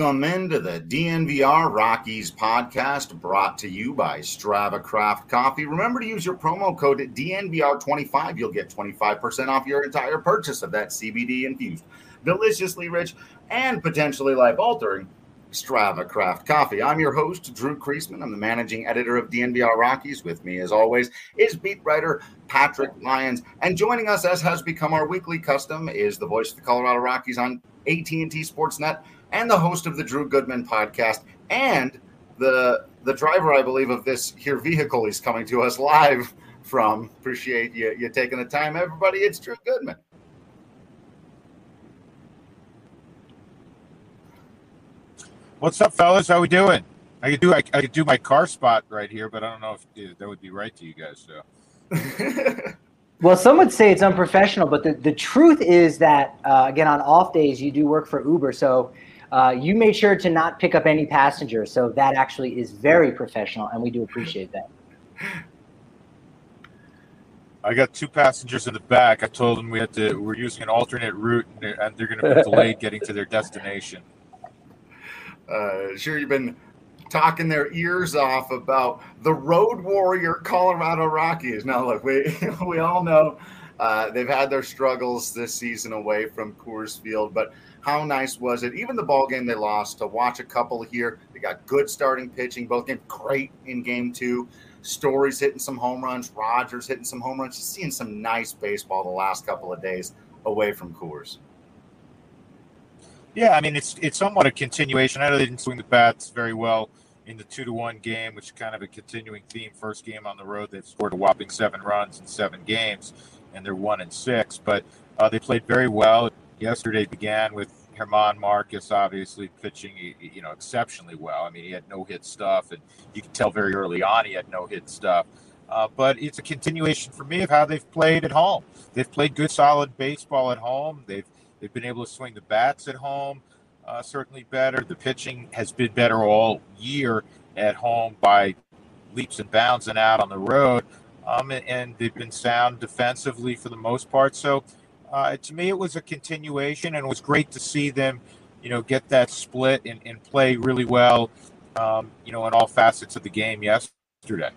Welcome into the DNVR Rockies podcast brought to you by Strava Craft Coffee. Remember to use your promo code DNVR25. You'll get 25% off your entire purchase of that CBD infused, deliciously rich, and potentially life altering Strava Craft Coffee. I'm your host, Drew Creasman. I'm the managing editor of DNVR Rockies. With me, as always, is beat writer Patrick Lyons. And joining us, as has become our weekly custom, is the voice of the Colorado Rockies on AT&T Sportsnet and the host of the Drew Goodman podcast, and the the driver, I believe, of this here vehicle he's coming to us live from. Appreciate you you taking the time, everybody. It's Drew Goodman. What's up, fellas? How we doing? I could do I, I could do my car spot right here, but I don't know if that would be right to you guys. So. Well, some would say it's unprofessional, but the, the truth is that, uh, again, on off days, you do work for Uber. So uh, you made sure to not pick up any passengers, so that actually is very professional, and we do appreciate that. I got two passengers in the back. I told them we had to. We're using an alternate route, and they're, going to be delayed getting to their destination. Uh, sure, you've been talking their ears off about the road warrior Colorado Rockies. Now, look, we we all know uh, they've had their struggles this season away from Coors Field, but how nice was it? Even the ball game they lost to watch a couple here. They got good starting pitching, both games great in game two. Story's hitting some home runs, Rodgers hitting some home runs. Just seeing some nice baseball the last couple of days away from Coors. Yeah, I mean it's it's somewhat a continuation. I know they didn't swing the bats very well in the two to one game, which is kind of a continuing theme. First game on the road, they've scored a whopping seven runs in seven games, and they're one and six. But uh, they played very well yesterday began with German Marquez obviously pitching, you know, exceptionally well. I mean, he had no hit stuff, and you can tell very early on he had no hit stuff. Uh, but it's a continuation for me of how they've played at home. They've played good, solid baseball at home. They've they've been able to swing the bats at home, uh, certainly better. The pitching has been better all year at home by leaps and bounds and out on the road. Um, and, and they've been sound defensively for the most part. So uh, to me, it was a continuation, and it was great to see them, you know, get that split and, and play really well, um, you know, in all facets of the game yesterday.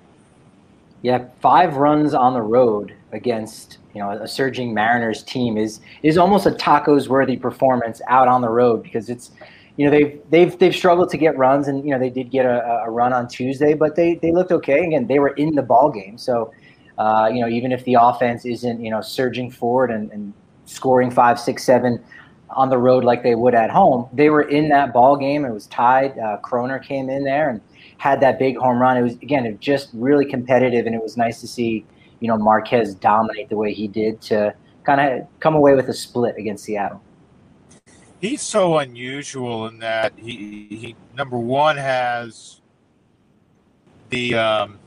Yeah, five runs on the road against you know a surging Mariners team is is almost a tacos worthy performance out on the road because it's you know they've they've they've struggled to get runs and you know they did get a, a run on Tuesday but they they looked okay again they were in the ball game so uh, you know even if the offense isn't you know surging forward and, and scoring five, six, seven on the road like they would at home. They were in that ball game. It was tied. Uh, Kroner came in there and had that big home run. It was again, it was just really competitive, and it was nice to see you know Marquez dominate the way he did to kind of come away with a split against Seattle. He's so unusual in that he he number one has the um,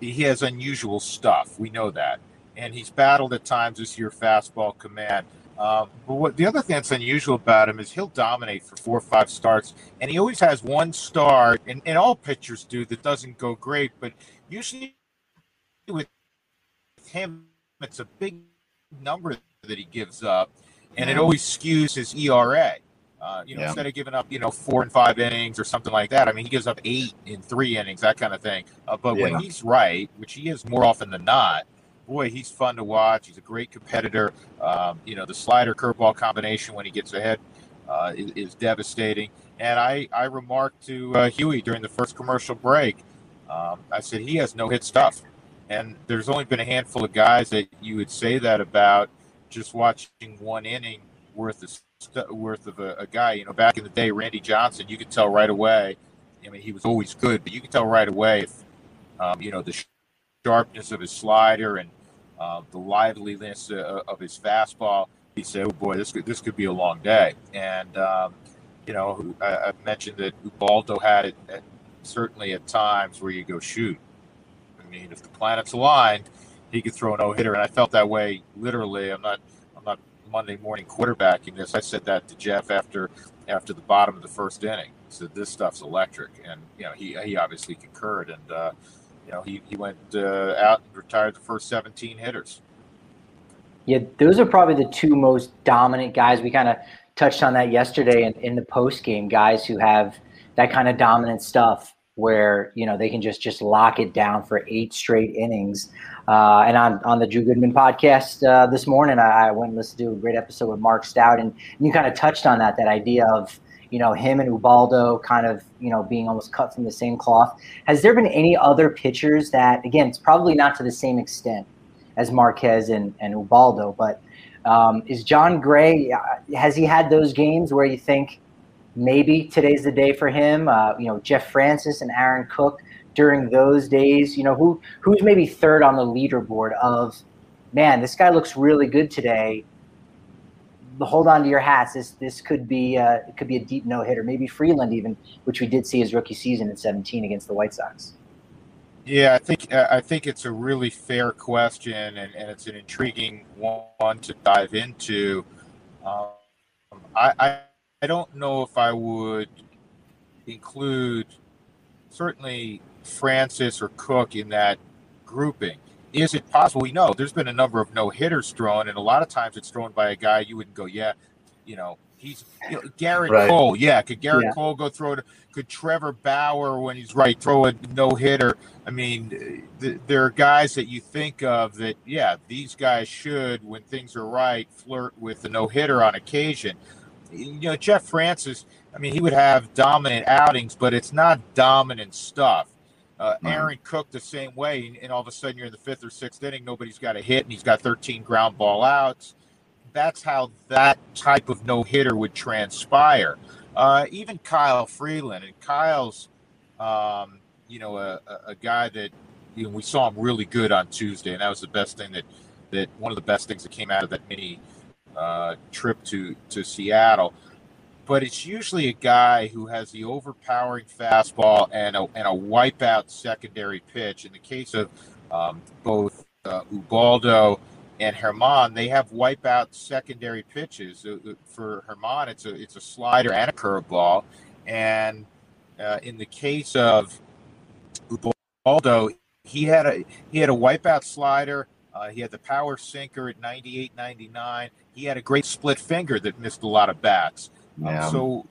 he has unusual stuff. We know that and he's battled at times this year fastball command. Um, but what the other thing that's unusual about him is he'll dominate for four or five starts, and he always has one start, and, and all pitchers do that doesn't go great, but usually with him, it's a big number that he gives up, and it always skews his ERA. Uh, you know, yeah. instead of giving up, you know, four and five innings or something like that, I mean, he gives up eight in three innings, that kind of thing. Uh, but yeah. when he's right, which he is more often than not, boy, he's fun to watch. He's a great competitor. Um, you know, the slider curveball combination when he gets ahead uh, is, is, devastating. And I, I remarked to uh, Huey during the first commercial break, um, I said, he has no hit stuff. And there's only been a handful of guys that you would say that about just watching one inning worth of st- worth of a, a, guy. You know, back in the day, Randy Johnson, you could tell right away. I mean, he was always good, but you could tell right away if um, you know the sharpness of his slider and uh, the liveliness uh, of his fastball. He said, "Oh boy, this could this could be a long day." And um, you know, I, I, mentioned that Ubaldo had it at, certainly at times where you go shoot. I mean, if the planets aligned, he could throw a no hitter, and I felt that way literally. I'm not I'm not Monday morning quarterbacking this. I said that to Jeff after after the bottom of the first inning. He said this stuff's electric, and you know he he obviously concurred and. Uh, you know, he, he went uh, out and retired the first 17 hitters. Yeah, those are probably the two most dominant guys. We kind of touched on that yesterday in, in the post game. Guys who have that kind of dominant stuff where you know they can just just lock it down for eight straight innings. Uh, and on on the Drew Goodman podcast uh, this morning, I, I, went and listened to a great episode with Mark Stout, and, and you kind of touched on that that idea of you know him and Ubaldo kind of you know being almost cut from the same cloth. Has there been any other pitchers that again it's probably not to the same extent as Marquez and, and Ubaldo, but um, is Jon Gray uh, has he had those games where you think maybe today's the day for him. Uh, you know, Jeff Francis and Aaron Cook during those days. You know, who who's maybe third on the leaderboard of, man, this guy looks really good today. Hold on to your hats. This this could be uh, it could be a deep no hitter. Maybe Freeland even, which we did see his rookie season in 17 against the White Sox. Yeah, I think I think it's a really fair question, and, and it's an intriguing one to dive into. Um, I, I I don't know if I would include certainly Francis or Cook in that grouping. Is it possible? We know there's been a number of no hitters thrown, and a lot of times it's thrown by a guy you wouldn't go, yeah, you know, he's you know, Gerrit right. Cole. Yeah, could Gerrit yeah. Cole go throw it? Could Trevor Bauer, when he's right, throw a no hitter? I mean, th- there are guys that you think of that, yeah, these guys should, when things are right, flirt with the no hitter on occasion you know, Jeff Francis, I mean, he would have dominant outings, but it's not dominant stuff. Uh, Aaron Cook the same way, and, and, all of a sudden you're in the fifth or sixth inning, nobody's got a hit, and he's got 13 ground ball outs. That's how that type of no hitter would transpire. Uh, even Kyle Freeland, and Kyle's, um, you know, a, a, guy that you know, we saw him really good on Tuesday, and that was the best thing that that one of the best things that came out of that mini uh, trip to to Seattle. But it's usually a guy who has the overpowering fastball and a, and a wipeout secondary pitch. In the case of um, both uh, Ubaldo and Germán, they have wipeout secondary pitches. Uh, for Germán, it's a it's a slider and a curveball, and uh, in the case of Ubaldo, he had a he had a wipeout slider. Uh, he had the power sinker at 98, 99 he had a great split finger that missed a lot of bats. Um, yeah. Um, so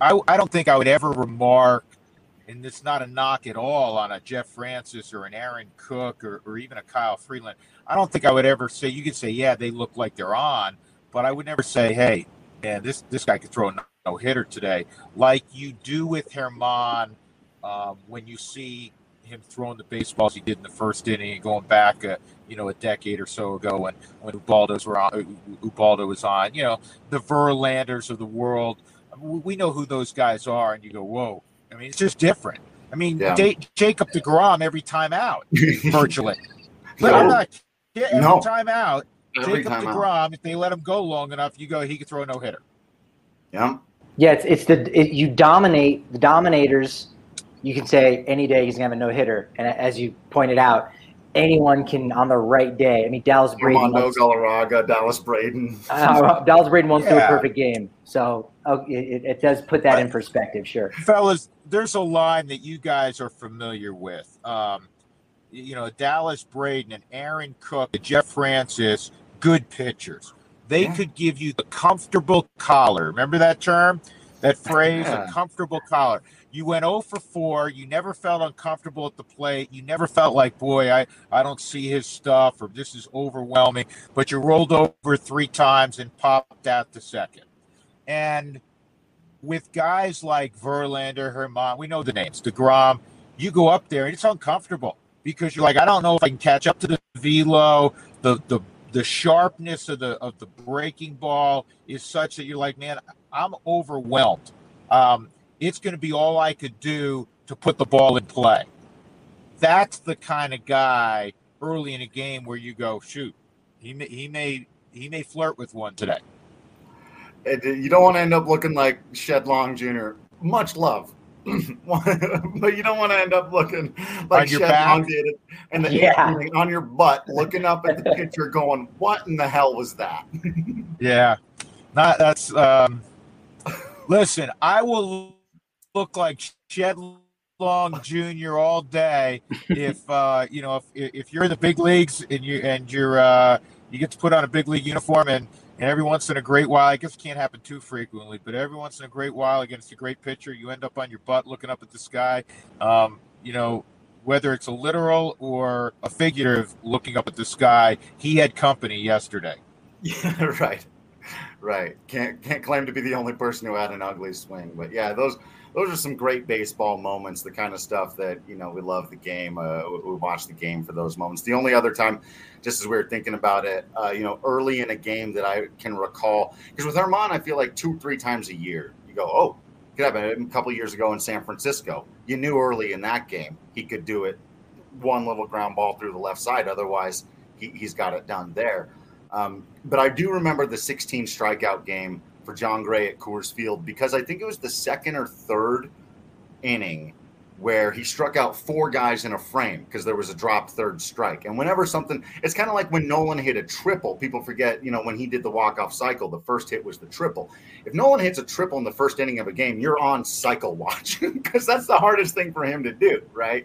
I, I don't think I would ever remark, and it's not a knock at all on a Jeff Francis or an Aaron Cook or, or even a Kyle Freeland. I don't think I would ever say, you could say, yeah, they look like they're on, but I would never say, hey, man, this, this guy could throw a no hitter today, like you do with Germán um, when you see him throwing the baseballs he did in the first inning and going back, uh, you know, a decade or so ago when when Ubaldo's were on, uh, Ubaldo was on, you know, the Verlanders of the world. We know who those guys are, and you go, whoa. I mean, it's just different. I mean, yeah. D- Jacob Degrom every time out, virtually. but no. I'm not yeah, every no. time out. Every Jacob time Degrom, out. if they let him go long enough, you go, he could throw a no hitter. Yeah. Yeah, it's, it's the it, you dominate the dominators you can say any day he's gonna have a no hitter, and as you pointed out, anyone can on the right day. I mean, Dallas Braden. Armando Galarraga, Dallas Braden. uh, Dallas Braden won't yeah. do a perfect game, so oh, it, it, does put that but, in perspective. Sure, fellas. There's a line that you guys are familiar with. Um, you know, Dallas Braden and Aaron Cook, Jeff Francis, good pitchers. They yeah. could give you the comfortable collar. Remember that term? That phrase, yeah. a comfortable collar you went 0 for 4. You never felt uncomfortable at the plate. You never felt like, boy, I, I don't see his stuff or this is overwhelming. But you rolled over three times and popped out the second. And with guys like Verlander, Germán, we know the names, DeGrom, you go up there and it's uncomfortable because you're like, I don't know if I can catch up to the velo. The, the, the sharpness of the of the breaking ball is such that you're like, man, I'm overwhelmed. Um, it's going to be all I could do to put the ball in play. That's the kind of guy early in a game where you go, shoot, he may, he may he may flirt with one today. You don't want to end up looking like Shed Long Jr. Much love, but you don't want to end up looking like Shed Long did and the yeah. on your butt, looking up at the picture, going, "What in the hell was that?" yeah, not that's. Um, listen, I will look like Shed Long Jr. all day if uh, you know if if you're in the big leagues and you and you're uh, you get to put on a big league uniform and And every once in a great while, I guess it can't happen too frequently, but every once in a great while against a great pitcher, you end up on your butt looking up at the sky. Um, you know, whether it's a literal or a figurative looking up at the sky, he had company yesterday. Yeah, right. Right. Can't can't claim to be the only person who had an ugly swing, but yeah, those those are some great baseball moments. The kind of stuff that you know we love the game. Uh, we watch the game for those moments. The only other time, just as we were thinking about it, uh, you know, early in a game that I can recall, because with Germán, I feel like two three times a year, you go, oh, could happen. A couple years ago in San Francisco, you knew early in that game he could do it. One little ground ball through the left side. Otherwise, he, he's got it done there. Um, but I do remember the 16 strikeout game for Jon Gray at Coors Field because I think it was the second or third inning where he struck out four guys in a frame because there was a dropped third strike. And whenever something, it's kind of like when Nolan hit a triple. People forget, you know, when he did the walk off cycle, the first hit was the triple. If Nolan hits a triple in the first inning of a game, you're on cycle watch because that's the hardest thing for him to do, right?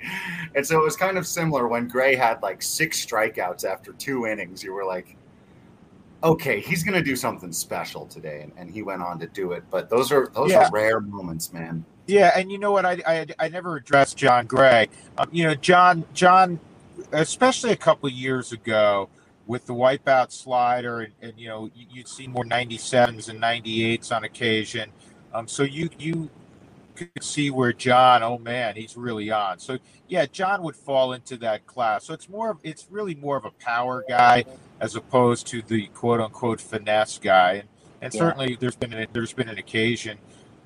And so it was kind of similar when Gray had like six strikeouts after two innings. You were like, okay, he's going to do something special today, and, and, he went on to do it. But those are those yeah. are rare moments, man. Yeah, and you know what? I I, I never addressed Jon Gray. Um, you know, Jon Jon, especially a couple years ago with the wipeout slider, and, and you know you'd see more 97s and 98s on occasion. Um, so you you could see where Jon, oh man, he's really on. So yeah, Jon would fall into that class. So it's more, of it's really more of a power guy as opposed to the quote unquote finesse guy. And, and yeah. certainly there's been an, there's been an occasion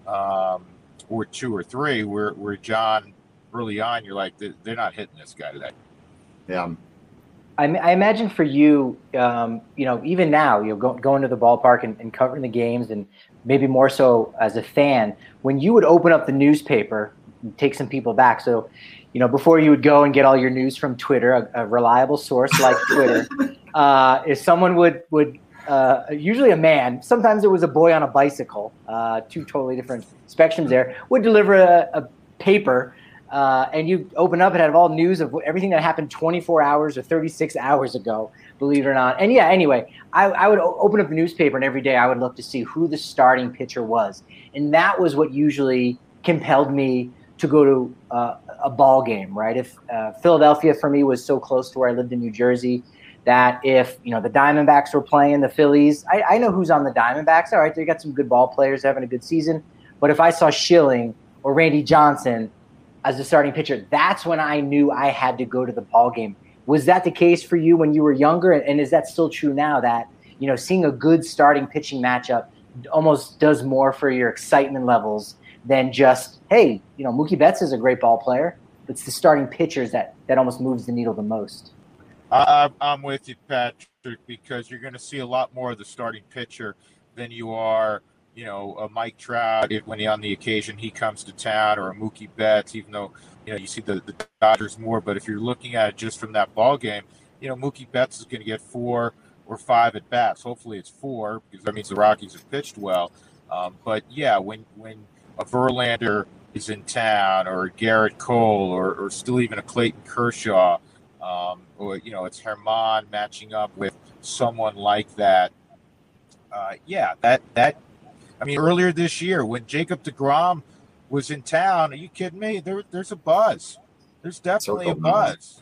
um, or two or three where where Jon early on, you're like they're not hitting this guy today. Yeah. I, I imagine for you, um, you know, even now, you know, go, going to the ballpark and, and covering the games and maybe more so as a fan, when you would open up the newspaper, take some people back. So, you know, before you would go and get all your news from Twitter, a, a reliable source like Twitter, uh, if someone would would uh, usually a man, sometimes it was a boy on a bicycle, uh, two totally different spectrums there, would deliver a, a paper. Uh, and you open up and have all news of everything that happened 24 hours or 36 hours ago believe it or not. And yeah, anyway, I, I would open up the newspaper and every day I would look to see who the starting pitcher was, and that was what usually compelled me to go to uh, a ball game. Right? If uh, Philadelphia for me was so close to where I lived in New Jersey that if you know the Diamondbacks were playing the Phillies, I, I know who's on the Diamondbacks. All right, they got some good ball players having a good season. But if I saw Schilling or Randy Johnson as the starting pitcher, that's when I knew I had to go to the ball game was that the case for you when you were younger? And is that still true now that, you know, seeing a good starting pitching matchup almost does more for your excitement levels than just, hey, you know, Mookie Betts is a great ball player. It's the starting pitchers that, that almost moves the needle the most. I'm with you, Patrick, because you're going to see a lot more of the starting pitcher than you are – you know, a Mike Trout when he on the occasion he comes to town, or a Mookie Betts, even though you know you see the, the Dodgers more. But if you're looking at it just from that ball game, you know, Mookie Betts is going to get four or five at bats. Hopefully, it's four because that means the Rockies have pitched well. Um, but yeah, when when a Verlander is in town, or Gerrit Cole, or, or still even a Clayton Kershaw, um, or you know, it's Germán matching up with someone like that. Uh, yeah, that that I mean, earlier this year when Jacob DeGrom was in town, are you kidding me? There, there's a buzz. There's definitely a buzz.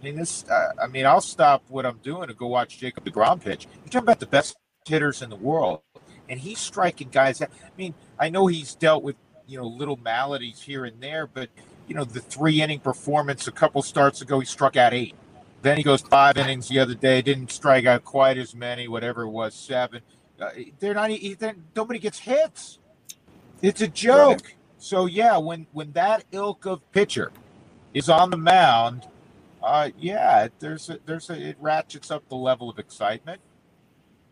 I mean, this. Uh, I mean, I'll stop what I'm doing to go watch Jacob DeGrom pitch. You're talking about the best hitters in the world, and he's striking guys. That, I mean, I know he's dealt with you know little maladies here and there, but you know the three inning performance a couple starts ago, he struck out eight. Then he goes five innings the other day, didn't strike out quite as many, whatever it was, seven. Uh, they're not. They're, nobody gets hits. It's a joke. Right. So yeah, when when that ilk of pitcher is on the mound, uh, yeah, there's a, there's a, it ratchets up the level of excitement.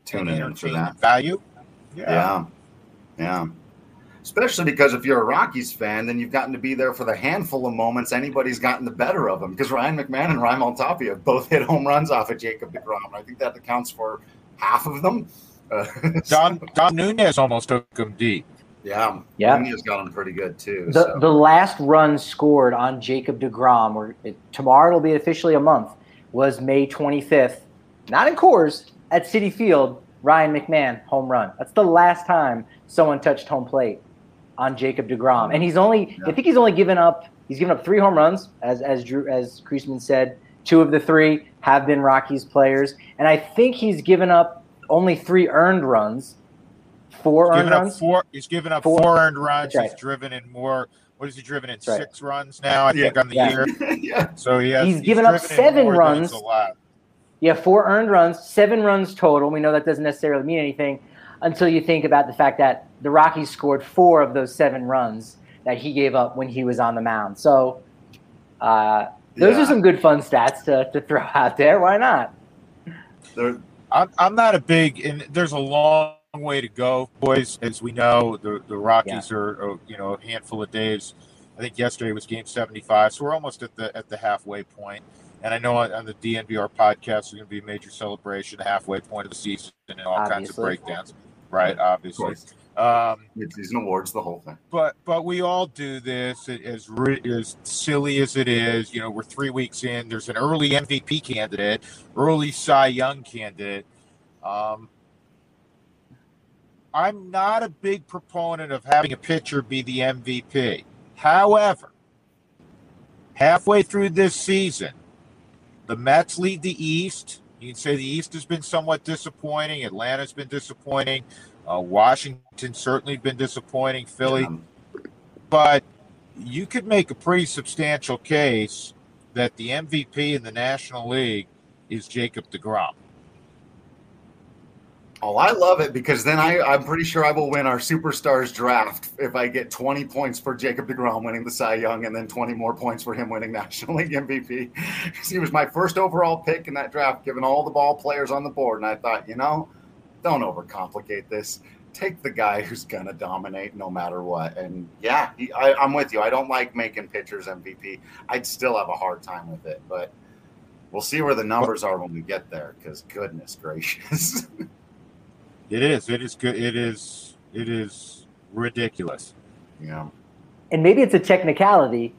Tune in for that value. Yeah. yeah, yeah. Especially because if you're a Rockies fan, then you've gotten to be there for the handful of moments anybody's gotten the better of them. Because Ryan McMahon and Raimel Tapia both hit home runs off of Jacob DeGrom. I think that accounts for half of them. Uh, Dom Dom Nunez almost took him deep. Yeah, yeah. Nunez got him pretty good too. The so. the last run scored on Jacob Degrom, or it, tomorrow it'll be officially a month, was May 25th. Not in Coors at Citi Field Ryan McMahon, home run. That's the last time someone touched home plate on Jacob DeGrom. And he's only, yeah. I think he's only given up, he's given up three home runs, as as Drew, as Creasman said. Two of the three have been Rockies players, and I think he's given up only three earned runs. Four he's earned runs. Four. He's given up four, four earned runs. Right. He's driven in more. What has he driven in? Right. Six runs now, I yeah. think, on the yeah. year. yeah. So he has, he's, he's given up seven runs. Yeah, four earned runs, seven runs total. We know that doesn't necessarily mean anything until you think about the fact that the Rockies scored four of those seven runs that he gave up when he was on the mound. So uh, those yeah. are some good fun stats to, to throw out there. Why not? I'm, I'm not a big, and there's a long way to go, boys. As we know, the, the Rockies yeah. are, are, you know, a handful of days. I think yesterday was game 75, so we're almost at the at the halfway point. And I know on, on the DNVR podcast, there's going to be a major celebration, the halfway point of the season, and all Obviously. kinds of breakdowns right? Obviously, um, it's an awards, the whole thing. But but we all do this as as silly as it is. You know, we're three weeks in. There's an early MVP candidate, early Cy Young candidate. Um, I'm not a big proponent of having a pitcher be the MVP. However, halfway through this season, the Mets lead the East. You can say the East has been somewhat disappointing. Atlanta's been disappointing. Uh, Washington certainly been disappointing. Philly, but you could make a pretty substantial case that the MVP in the National League is Jacob DeGrom. Oh, I love it because then I, I'm pretty sure I will win our superstars draft if I get 20 points for Jacob DeGrom winning the Cy Young and then 20 more points for him winning National League MVP. he was my first overall pick in that draft, given all the ball players on the board. And I thought, you know, don't overcomplicate this. Take the guy who's going to dominate no matter what. And yeah, he, I, I'm with you. I don't like making pitchers MVP. I'd still have a hard time with it, but we'll see where the numbers are when we get there because goodness gracious. It is. It is good. It is. It is ridiculous. Yeah. And maybe it's a technicality.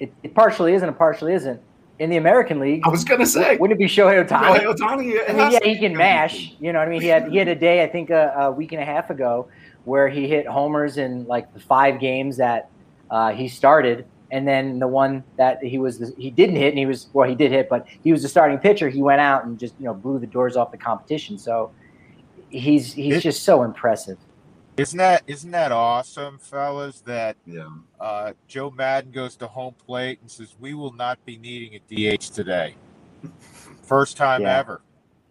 It, it partially is and it partially isn't. In the American League, I was gonna say, wouldn't it be Shohei Ohtani? Shohei Ohtani. I mean, yeah, he can mash. You know what I mean? He had he had a day, I think, a, a week and a half ago, where he hit homers in like the five games that uh, he started, and then the one that he was the, he didn't hit, and he was well, he did hit, but he was the starting pitcher. He went out and just you know blew the doors off the competition. So he's he's it, just so impressive. Isn't that isn't that awesome, fellas? That yeah. uh, Joe Maddon goes to home plate and says, "We will not be needing a DH today." First time yeah. ever,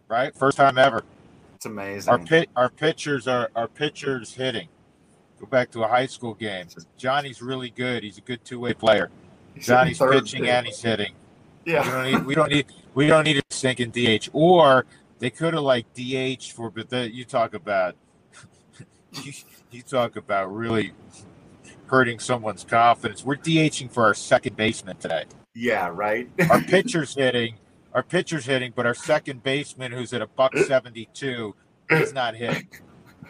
right? First time ever. It's amazing. Our pit, our pitchers are our pitchers hitting. Go back to a high school game. Johnny's really good. He's a good two way player. He's Johnny's pitching and he's hitting. Yeah. We don't need we don't need we don't need a sinking DH. Or they could have like DH for, but the, you talk about you, you talk about really hurting someone's confidence. We're DHing for our second baseman today. Yeah, right. our pitcher's hitting, our pitcher's hitting, but our second baseman, who's at a buck seventy-two, is not hitting.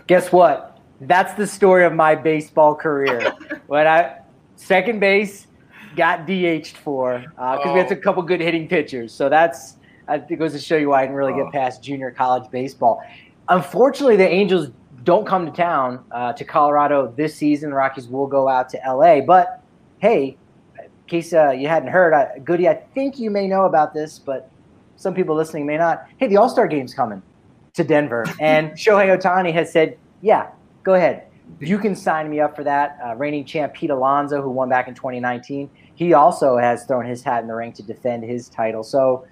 Guess what? That's the story of my baseball career. when I second base got DH'd for because uh, oh. we had a couple good hitting pitchers. So that's it goes to show you why I didn't really get oh. past junior college baseball. Unfortunately, the Angels don't come to town uh, to Colorado this season. The Rockies will go out to LA. But hey, in case uh, you hadn't heard, uh, Goody, I think you may know about this, but some people listening may not. Hey, the All Star game's coming to Denver, and Shohei Ohtani has said, "Yeah, go ahead, you can sign me up for that." Uh, reigning champ Pete Alonso, who won back in 2019, he also has thrown his hat in the ring to defend his title. So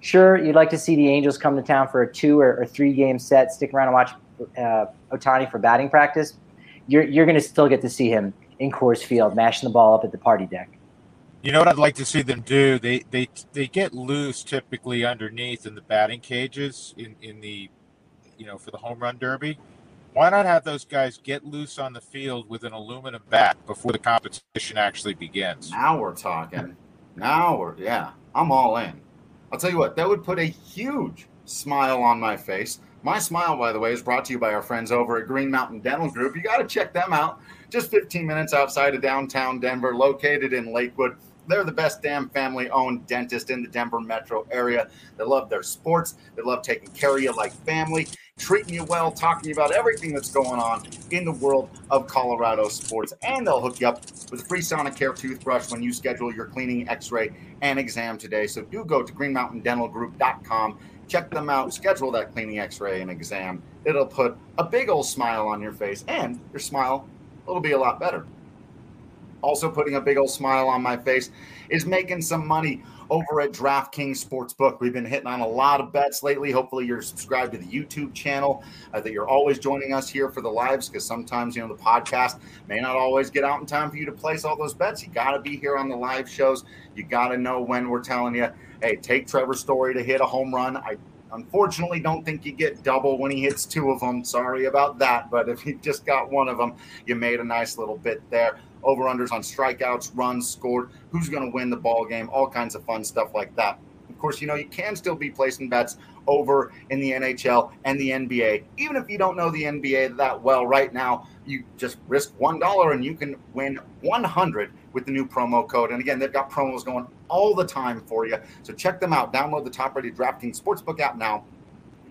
sure, you'd like to see the Angels come to town for a two or, or three game set, stick around and watch uh, Ohtani for batting practice. You're, you're going to still get to see him in Coors Field, mashing the ball up at the party deck. You know what I'd like to see them do? They they they get loose typically underneath in the batting cages in, in the you know for the home run derby. Why not have those guys get loose on the field with an aluminum bat before the competition actually begins? Now we're talking. Now we're yeah, I'm all in. I'll tell you what, that would put a huge smile on my face. My smile, by the way, is brought to you by our friends over at Green Mountain Dental Group. You got to check them out. Just 15 minutes outside of downtown Denver, located in Lakewood. They're the best damn family owned dentist in the Denver metro area. They love their sports. They love taking care of you like family. treating you well, talking about everything that's going on in the world of Colorado sports. And they'll hook you up with a free Sonicare toothbrush when you schedule your cleaning, x ray, and exam today. So do go to greenmountaindentalgroup.com. Check them out, schedule that cleaning, x ray, and exam. It'll put a big old smile on your face, and your smile will be a lot better. Also, putting a big old smile on my face is making some money over at DraftKings Sportsbook. We've been hitting on a lot of bets lately. Hopefully, you're subscribed to the YouTube channel, uh, that you're always joining us here for the lives because sometimes, you know, the podcast may not always get out in time for you to place all those bets. You got to be here on the live shows. You got to know when we're telling you, hey, take Trevor Story to hit a home run. I unfortunately don't think you get double when he hits two of them. Sorry about that. But if you just got one of them, you made a nice little bit there over unders on strikeouts, runs scored, who's going to win the ball game, all kinds of fun stuff like that. Of course, you know, you can still be placing bets over in the NHL and the NBA. Even if you don't know the NBA that well right now, you just risk $1 and you can win 100 with the new promo code. And again, they've got promos going all the time for you. So check them out. Download the top rated DraftKings Sportsbook app now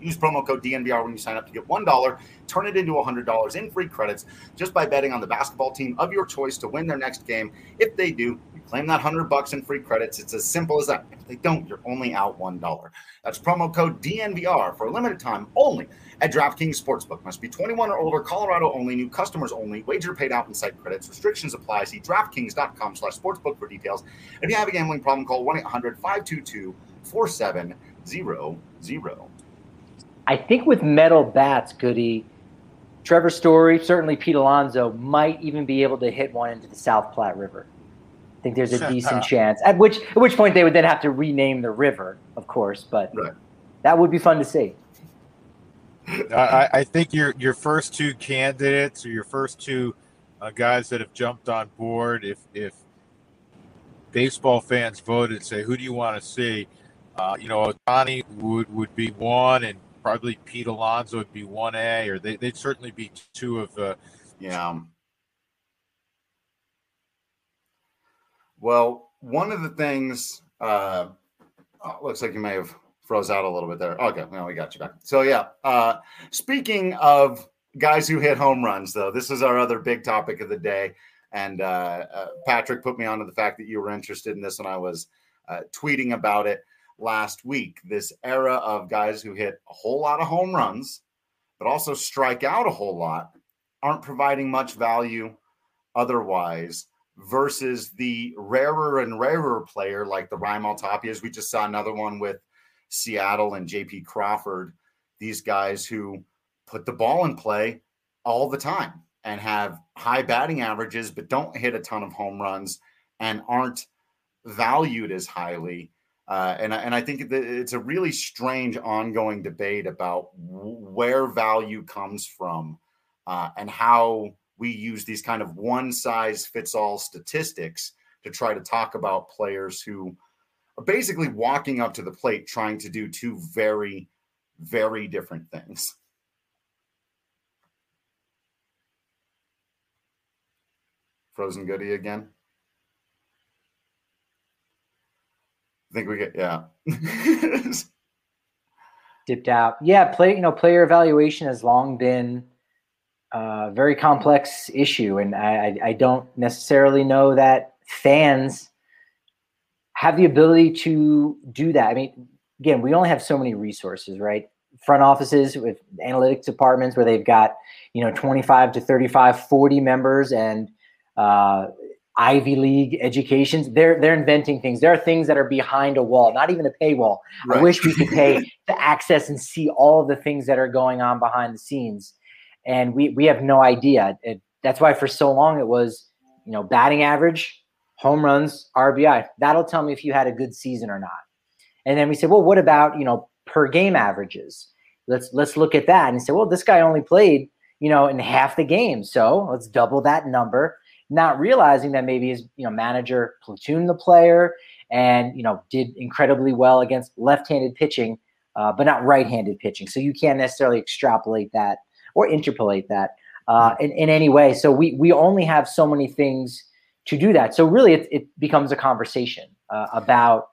Use promo code DNVR when you sign up to get $1, turn it into $100 in free credits just by betting on the basketball team of your choice to win their next game. If they do, you claim that 100 bucks in free credits. It's as simple as that. If they don't, you're only out $1. That's promo code DNVR for a limited time only at DraftKings Sportsbook. Must be 21 or older, Colorado only, new customers only. Wager paid out in site credits. Restrictions apply. See DraftKings.com slash sportsbook for details. If you have a gambling problem, call 1-800-522-4700. I think with metal bats, Goody, Trevor Story, certainly Pete Alonso might even be able to hit one into the South Platte River. I think there's a decent chance. At which at which point they would then have to rename the river, of course, but right. that would be fun to see. I, I, think your your first two candidates or your first two uh, guys that have jumped on board, if if baseball fans voted, say who do you want to see? Uh, you know, Ohtani would would be one, and probably Pete Alonso would be one A, or they, would certainly be two of the. Yeah. Well, one of the things uh, oh, looks like you may have froze out a little bit there. Okay, well, we got you back. So yeah, uh, speaking of guys who hit home runs, though, this is our other big topic of the day. And uh, uh, Patrick put me onto the fact that you were interested in this, and I was uh, tweeting about it last week. This era of guys who hit a whole lot of home runs, but also strike out a whole lot, aren't providing much value otherwise versus the rarer and rarer player like the Raimel Tapias. We just saw another one with Seattle and JP Crawford. These guys who put the ball in play all the time and have high batting averages, but don't hit a ton of home runs and aren't valued as highly uh, and, and I think it's a really strange ongoing debate about where value comes from uh, and how we use these kind of one size fits all statistics to try to talk about players who basically walking up to the plate trying to do two very, very different things. Frozen Goody again. I think we get yeah. Dipped out. Yeah, play. You know, player evaluation has long been a very complex issue, and I, I don't necessarily know that fans have the ability to do that. I mean, again, we only have so many resources, right? Front offices with analytics departments where they've got you know 25 to 35, 40 members, and uh, Ivy League educations. They're they're inventing things. There are things that are behind a wall, not even a paywall. Right. I wish we could pay to access and see all the things that are going on behind the scenes, and we we have no idea. It, that's why for so long it was, you know, batting average, home runs, RBI. That'll tell me if you had a good season or not. And then we said, well, what about you know per game averages? Let's let's look at that and say, well, this guy only played you know in half the game, so let's double that number not realizing that maybe his you know manager platooned the player and you know did incredibly well against left-handed pitching, uh, but not right-handed pitching. So you can't necessarily extrapolate that or interpolate that uh, in, in any way. So we we only have so many things to do that. So really, it, it becomes a conversation uh, about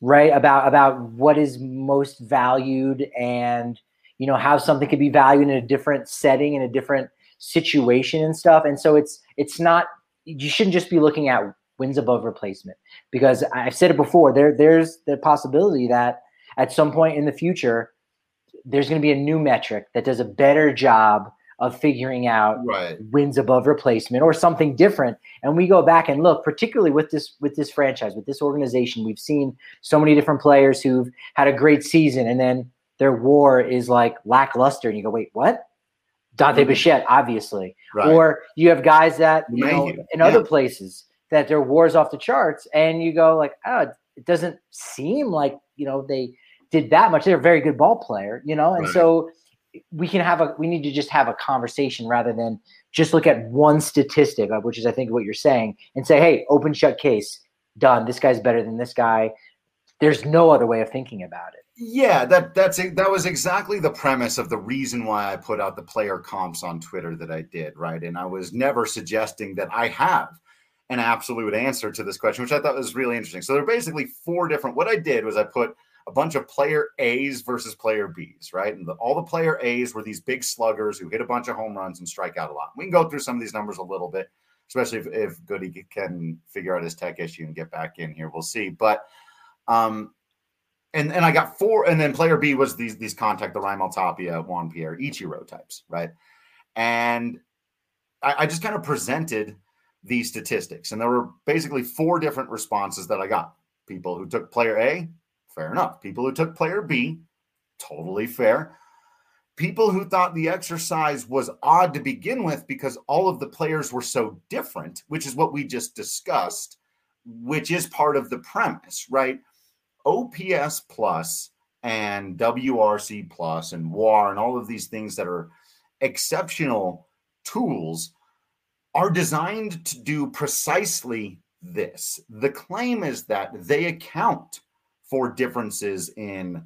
right about about what is most valued and you know how something could be valued in a different setting in a different situation and stuff and so it's it's not you shouldn't just be looking at wins above replacement because i've said it before there there's the possibility that at some point in the future there's going to be a new metric that does a better job of figuring out right. wins above replacement or something different and we go back and look particularly with this with this franchise with this organization we've seen so many different players who've had a great season and then their war is like lackluster and you go wait what Dante mm-hmm. Bichette, obviously. Right. Or you have guys that you know in yeah. other places that their wars off the charts, and you go like, oh, it doesn't seem like you know they did that much. They're a very good ball player, you know, and right. so we can have a we need to just have a conversation rather than just look at one statistic, uh, which is I think what you're saying, and say, hey, open shut case, done. This guy's better than this guy. There's no other way of thinking about it. Yeah, that that's that was exactly the premise of the reason why I put out the player comps on Twitter that I did, right? And I was never suggesting that I have an absolute answer to this question, which I thought was really interesting. So there are basically four different. What I did was I put a bunch of player A's versus player B's, right? And the, all the player A's were these big sluggers who hit a bunch of home runs and strike out a lot. We can go through some of these numbers a little bit, especially if, if Goody can figure out his tech issue and get back in here. We'll see. But um, and and I got four, and then player B was these these contact the Raimel Tapia, Juan Pierre, Ichiro types, right? And I, I just kind of presented these statistics, and there were basically four different responses that I got. People who took player A, fair enough. People who took player B, totally fair. People who thought the exercise was odd to begin with because all of the players were so different, which is what we just discussed, which is part of the premise, right? OPS plus and WRC plus and WAR and all of these things that are exceptional tools are designed to do precisely this. The claim is that they account for differences in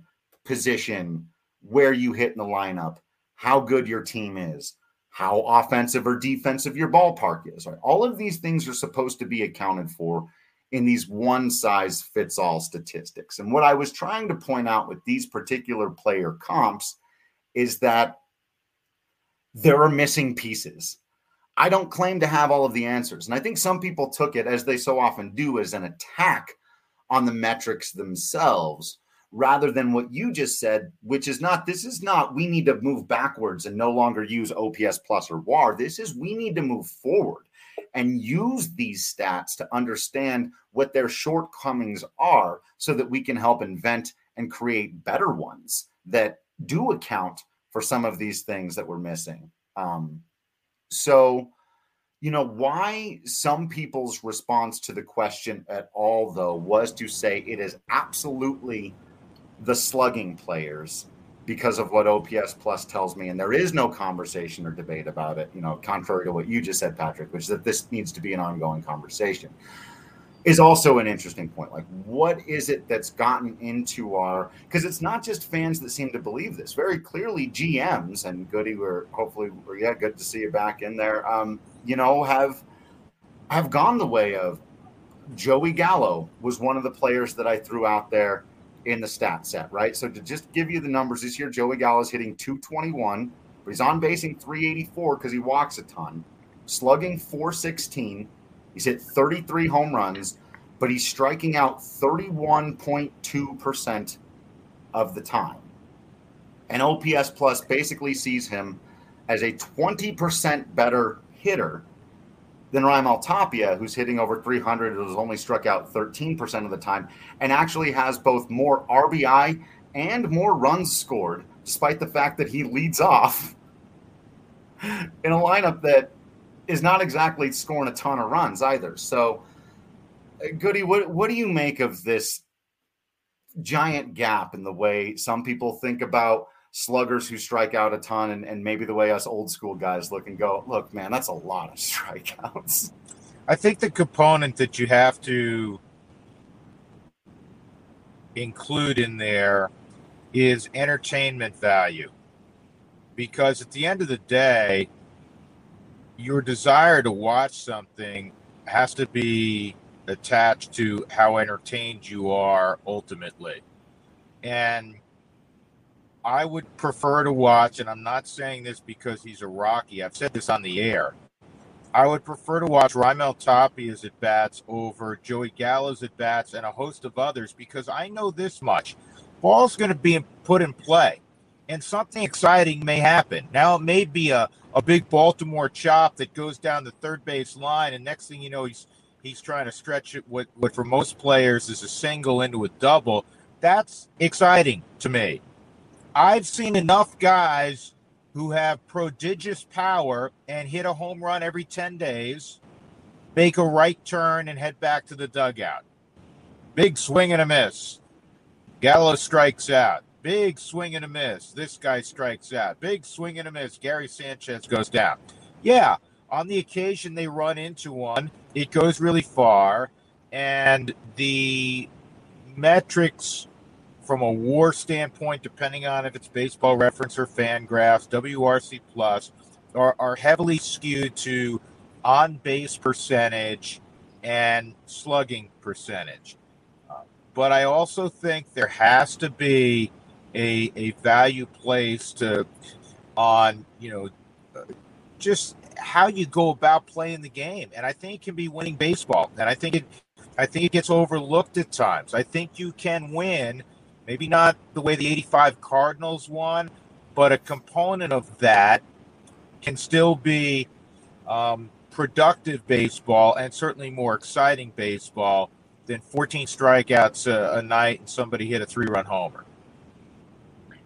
position, where you hit in the lineup, how good your team is, how offensive or defensive your ballpark is. Right? All of these things are supposed to be accounted for in these one size fits all statistics. And what I was trying to point out with these particular player comps is that there are missing pieces. I don't claim to have all of the answers. And I think some people took it, as they so often do, as an attack on the metrics themselves rather than what you just said, which is not, this is not, we need to move backwards and no longer use OPS plus or WAR. This is, we need to move forward and use these stats to understand what their shortcomings are so that we can help invent and create better ones that do account for some of these things that we're missing. Um, so, you know, why some people's response to the question at all, though, was to say it is absolutely the slugging players because of what OPS Plus tells me, and there is no conversation or debate about it. You know, contrary to what you just said, Patrick, which is that this needs to be an ongoing conversation, is also an interesting point. Like, what is it that's gotten into our? Because it's not just fans that seem to believe this. Very clearly, GMs and Goody, we're hopefully, we're, yeah, good to see you back in there. Um, you know, have have gone the way of Joey Gallo was one of the players that I threw out there in the stat set, right? So to just give you the numbers this year, Joey Gallo is hitting 221, but he's on basing 384 because he walks a ton, slugging 416. He's hit 33 home runs, but he's striking out 31.2% of the time. And OPS Plus basically sees him as a 20% better hitter than Raimel Tapia, who's hitting over 300, who's only struck out 13% of the time, and actually has both more RBI and more runs scored, despite the fact that he leads off in a lineup that is not exactly scoring a ton of runs either. So, Goody, what, what do you make of this giant gap in the way some people think about sluggers who strike out a ton and, and maybe the way us old school guys look and go, look, man, that's a lot of strikeouts. I think the component that you have to include in there is entertainment value. Because at the end of the day, your desire to watch something has to be attached to how entertained you are ultimately. And I would prefer to watch, and I'm not saying this because he's a Rocky. I've said this on the air. I would prefer to watch Raimel Tapia's at bats over Joey Gallo's at bats and a host of others because I know this much. Ball's going to be put in play and something exciting may happen. Now, it may be a, a big Baltimore chop that goes down the third base line, and next thing you know, he's he's trying to stretch it what, what for most players is a single into a double. That's exciting to me. I've seen enough guys who have prodigious power and hit a home run every 10 days, make a right turn and head back to the dugout. Big swing and a miss. Gallo strikes out. Big swing and a miss. This guy strikes out. Big swing and a miss. Gary Sanchez goes down. Yeah, on the occasion they run into one, it goes really far, and the metrics from a war standpoint, depending on if it's baseball reference or Fangraphs, WRC plus, are, are heavily skewed to on base percentage and slugging percentage. Uh, but I also think there has to be a, a value placed to, on, you know, just how you go about playing the game. And I think it can be winning baseball. And I think it I think it gets overlooked at times. I think you can win – Maybe not the way the 85 Cardinals won, but a component of that can still be um, productive baseball and certainly more exciting baseball than 14 strikeouts a, a night and somebody hit a three run homer.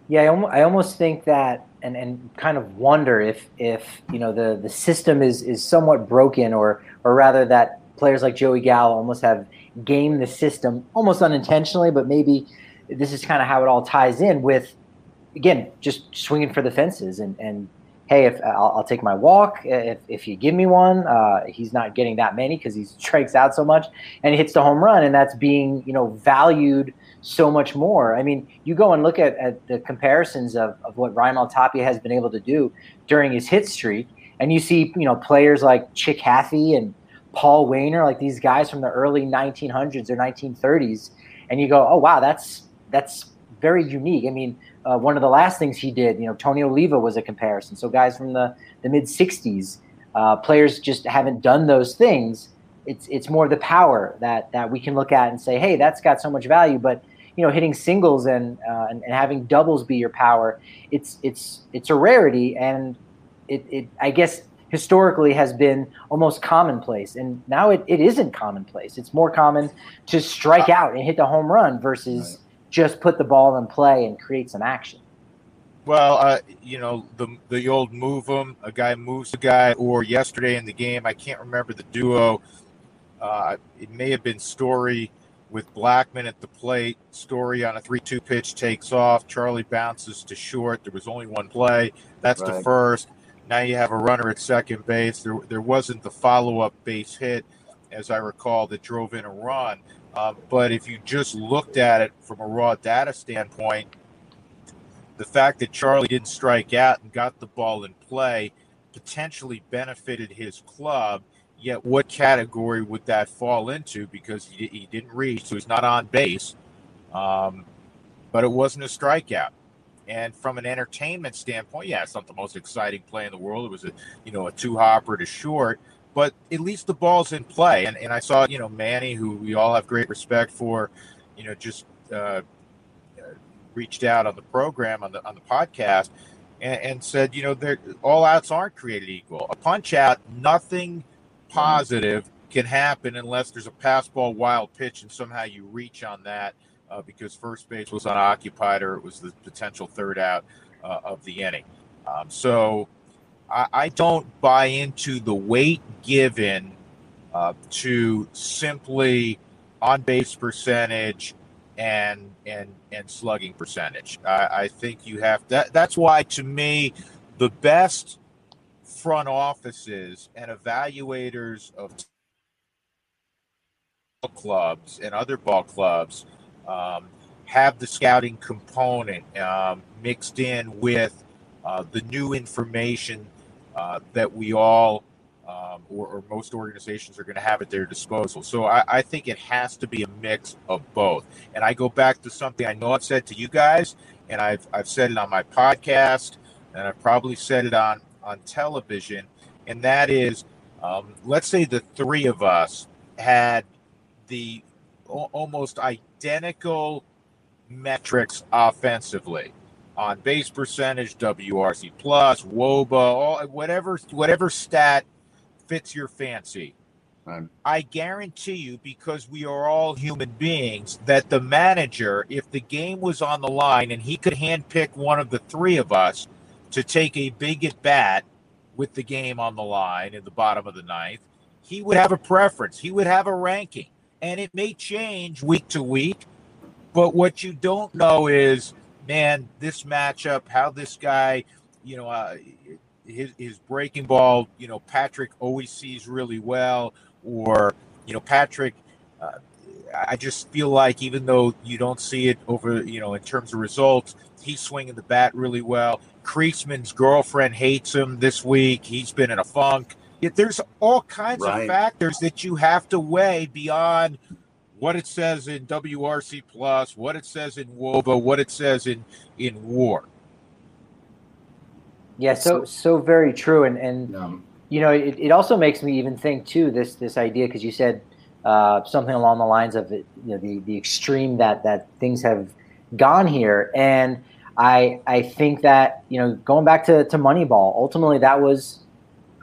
Yeah, I almost think that, and, and kind of wonder if if you know the the system is is somewhat broken, or or rather that players like Joey Gallo almost have gamed the system almost unintentionally, but maybe this is kind of how it all ties in with, again, just swinging for the fences and and hey, if I'll, I'll take my walk, if, if you give me one, uh, he's not getting that many because he strikes out so much, and he hits the home run, and that's being you know valued so much more. I mean, you go and look at, at the comparisons of, of what Raimel Tapia has been able to do during his hit streak, and you see you know players like Chick Hafey and Paul Waner, like these guys from the early 1900s or 1930s, and you go, oh wow, that's that's very unique. I mean, uh, one of the last things he did, you know, Tony Oliva was a comparison. So guys from the, the mid '60s, uh, players just haven't done those things. It's it's more the power that that we can look at and say, hey, that's got so much value. But you know, hitting singles and, uh, and, and having doubles be your power, it's it's it's a rarity, and it, it I guess historically has been almost commonplace and now it, it isn't commonplace it's more common to strike out and hit the home run versus just put the ball in play and create some action. Well, uh, you know the the old move them, a guy moves a guy, or yesterday in the game, I can't remember the duo. Uh, it may have been Story with Blackmon at the plate. Story on a three-two pitch takes off. Charlie bounces to short. There was only one play. That's right. the first. Now you have a runner at second base. There there wasn't the follow-up base hit, as I recall, that drove in a run. Um, but if you just looked at it from a raw data standpoint, the fact that Charlie didn't strike out and got the ball in play potentially benefited his club. Yet, what category would that fall into? Because he, he didn't reach, so he's not on base. Um, but it wasn't a strikeout. And from an entertainment standpoint, yeah, it's not the most exciting play in the world. It was a you know a two hopper to short, but at least the ball's in play. And, and I saw, you know, Manny, who we all have great respect for, you know, just uh, reached out on the program on the on the podcast and, and said, you know, all outs aren't created equal. A punch out, nothing positive can happen unless there's a pass ball wild pitch and somehow you reach on that uh, because first base was unoccupied or it was the potential third out uh, of the inning. Um, so I, I don't buy into the weight given uh, to simply on base percentage and and and slugging percentage. I, I think you have that. That's why, to me, the best front offices and evaluators of clubs and other ball clubs um, have the scouting component um, mixed in with uh, the new information uh, that we all um, or, or, most organizations are going to have at their disposal. So I, I, think it has to be a mix of both. And I go back to something I know I've said to you guys, and I've I've said it on my podcast, and I've probably said it on on television, and that is, um, let's say the three of us had the o- almost identical metrics offensively on base percentage, WRC plus, WOBA, all whatever whatever stat fits your fancy. Right. I guarantee you, because we are all human beings, that the manager, if the game was on the line and he could handpick one of the three of us to take a big at bat with the game on the line in the bottom of the ninth, he would have a preference. He would have a ranking. And it may change week to week. But what you don't know is, man, this matchup, how this guy, you know, uh, his, his breaking ball, you know, Patrick always sees really well or you know Patrick. Uh, I just feel like even though you don't see it over, you know, in terms of results, he's swinging the bat really well. Creasman's girlfriend hates him this week. He's been in a funk. Yet there's all kinds right. of factors that you have to weigh beyond what it says in WRC plus, what it says in WOBA, what it says in in WAR. Yeah, so so very true, and and um, you know, it, it also makes me even think too this this idea because you said uh, something along the lines of you know the the extreme that that things have gone here, and I I think that you know going back to to Moneyball, ultimately that was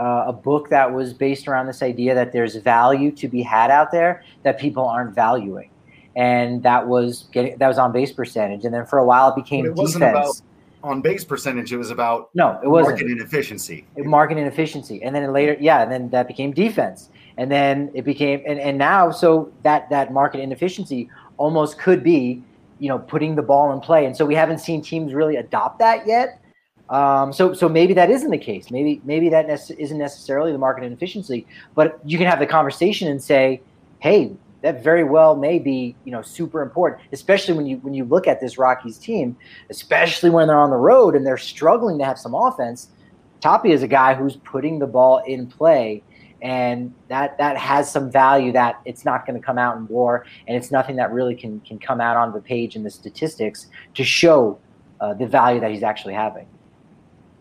uh, a book that was based around this idea that there's value to be had out there that people aren't valuing, and that was getting that was on base percentage, and then for a while it became it defense. About- on base percentage, it was about no, it was market inefficiency. Market inefficiency, and then later, yeah, and then that became defense, and then it became, and, and now, so that that market inefficiency almost could be, you know, putting the ball in play, and so we haven't seen teams really adopt that yet. Um, so so maybe that isn't the case. Maybe maybe that nece- isn't necessarily the market inefficiency, but you can have the conversation and say, hey, that very well may be you know super important especially when you when you look at this rockies team especially when they're on the road and they're struggling to have some offense Tapia is a guy who's putting the ball in play and that that has some value that it's not going to come out in war and it's nothing that really can can come out on the page in the statistics to show uh, the value that he's actually having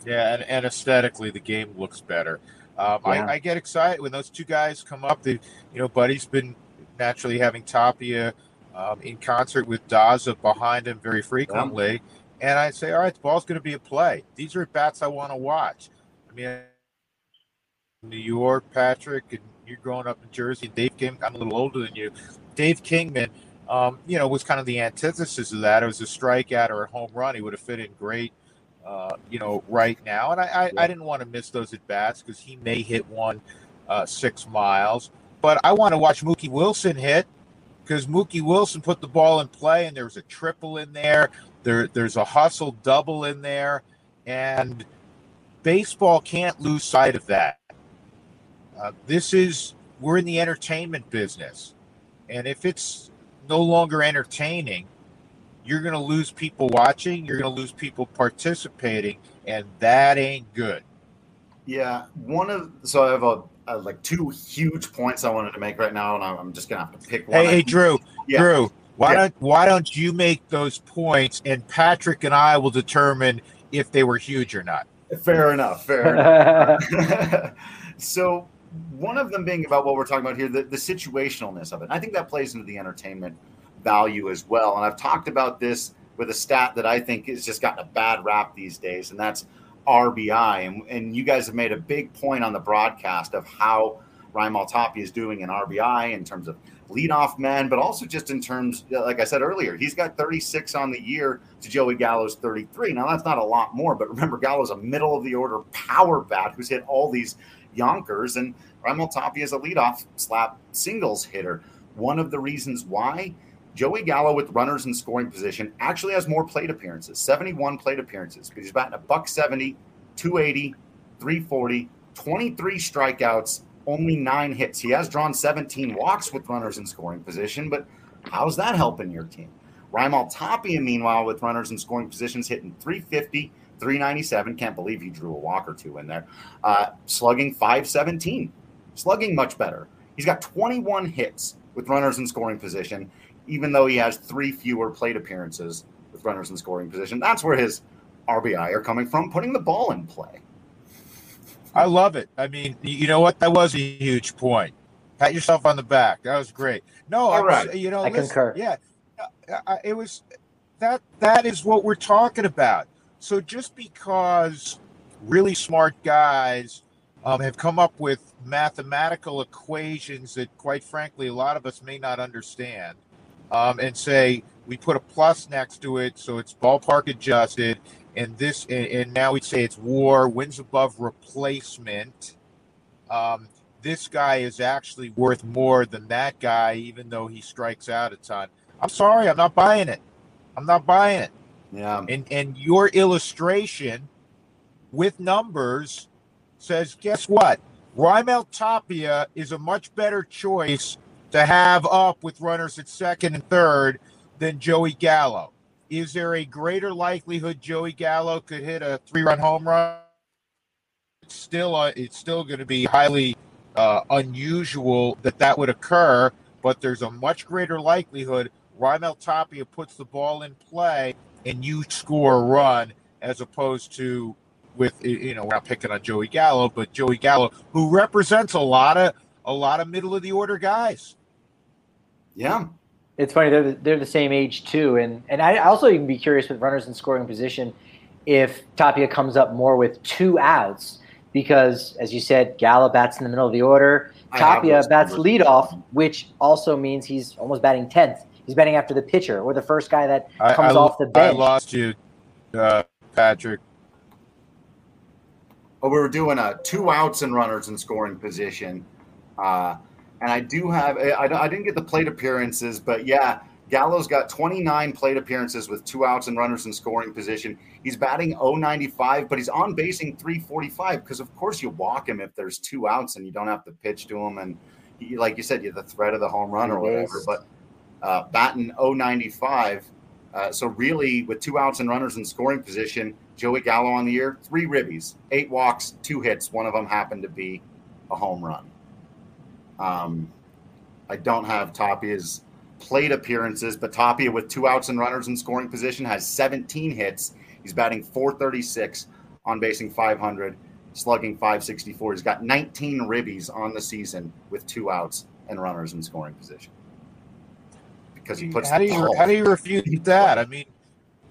yeah and, and aesthetically the game looks better um, yeah. I, I, get excited when those two guys come up. They, you know, Buddy's been naturally having Tapia um, in concert with Daza behind him very frequently. And I say, all right, the ball's going to be a play. These are bats I want to watch. I mean, New York, Patrick, and you're growing up in Jersey. And Dave Kingman, I'm a little older than you. Dave Kingman, um, you know, was kind of the antithesis of that. It was a strikeout or a home run. He would have fit in great, uh, you know, right now. And I, I. I didn't want to miss those at bats because he may hit one uh, six miles. But I want to watch Mookie Wilson hit because Mookie Wilson put the ball in play, and there's a triple in there. There, there's a hustle double in there, and baseball can't lose sight of that. Uh, this is we're in the entertainment business, and if it's no longer entertaining, you're going to lose people watching. You're going to lose people participating, and that ain't good. Yeah, one of so I have a uh, like two huge points I wanted to make right now, and I'm just gonna have to pick one. Hey, hey Drew, yeah. Drew, why yeah. don't why don't you make those points, and Patrick and I will determine if they were huge or not. Fair enough. Fair enough. so one of them being about what we're talking about here, the, the situationalness of it. I think that plays into the entertainment value as well. And I've talked about this with a stat that I think has just gotten a bad rap these days, and that's RBI. And, and you guys have made a big point on the broadcast of how Raimel Tapia is doing in RBI in terms of leadoff men, but also just in terms, like I said earlier, he's got 36 on the year to Joey Gallo's 33. Now, that's not a lot more, but remember, Gallo's a middle of the order power bat who's hit all these yonkers, and Raimel Tapia is a leadoff slap singles hitter. One of the reasons why Joey Gallo with runners in scoring position actually has more plate appearances, 71 plate appearances, because he's batting a buck 70, 280, 340, 23 strikeouts, only nine hits. He has drawn 17 walks with runners in scoring position, but how's that helping your team? Raimel Tapia, meanwhile, with runners in scoring positions, hitting 350, 397. Can't believe he drew a walk or two in there. Uh, slugging 517. Slugging much better. He's got 21 hits with runners in scoring position even though he has three fewer plate appearances with runners in scoring position. That's where his RBI are coming from, putting the ball in play. I love it. I mean, you know what? That was a huge point. Pat yourself on the back. That was great. No, All I was, right. you know, I listen, concur. Yeah, I- I- it was that. That is what we're talking about. So just because really smart guys um, have come up with mathematical equations that, quite frankly, a lot of us may not understand, um, and say we put a plus next to it, so it's ballpark adjusted, and this, and, and now we say it's WAR wins above replacement. Um, this guy is actually worth more than that guy, even though he strikes out a ton. I'm sorry, I'm not buying it. I'm not buying it. Yeah. And and your illustration with numbers says, guess what? Raimel Tapia is a much better choice to have up with runners at second and third than Joey Gallo. Is there a greater likelihood Joey Gallo could hit a three-run home run? It's still, uh, it's still going to be highly uh, unusual that that would occur, but there's a much greater likelihood Raimel Tapia puts the ball in play and you score a run as opposed to with you know we're not picking on Joey Gallo, but Joey Gallo who represents a lot of a lot of middle of the order guys. Yeah. It's funny they're the, they're the same age too, and and I also even be curious with runners in scoring position if Tapia comes up more with two outs because as you said, Gallo bats in the middle of the order. I Tapia bats numbers. leadoff, which also means he's almost batting tenth. He's batting after the pitcher or the first guy that comes I- off the I bench. lost you, uh, Patrick. But we were doing uh, two outs and runners in scoring position. Uh, and I do have, I, I didn't get the plate appearances, but yeah, Gallo's got 29 plate appearances with two outs and runners in scoring position. He's batting 095, but he's on basing 345 because, of course, you walk him if there's two outs and you don't have to pitch to him. And he, like you said, you have the threat of the home run or whatever. But uh, batting 095. Uh, so really, with two outs and runners in scoring position, Joey Gallo on the year, three ribbies, eight walks, two hits. One of them happened to be a home run. Um, I don't have Tapia's plate appearances, but Tapia with two outs and runners in scoring position has 17 hits. He's batting 436, on basing 500, slugging 564. He's got 19 ribbies on the season with two outs and runners in scoring position. Because he puts how do you ball- how do you refute that? I mean,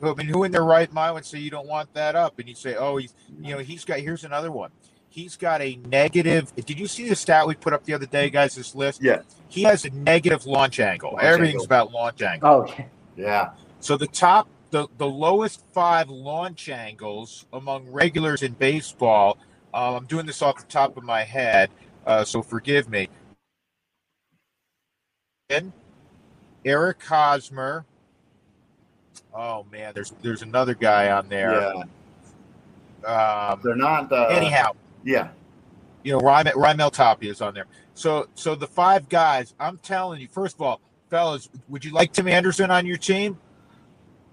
I mean, who in their right mind would say you don't want that up? And you say, oh, he's you know he's got here's another one. He's got a negative. Did you see the stat we put up the other day, guys? This list. Yeah. He has a negative launch angle. Launch Everything's angle. about launch angle. Oh, okay. Yeah. So the top, the the lowest five launch angles among regulars in baseball. Um, I'm doing this off the top of my head, uh, so forgive me. And Eric Hosmer. Oh man, there's there's another guy on there. Yeah. Um, They're not. Uh, anyhow, Yeah. you know, Raimel, Raimel Tapia is on there. So so the five guys, I'm telling you, first of all, fellas, would you like Tim Anderson on your team?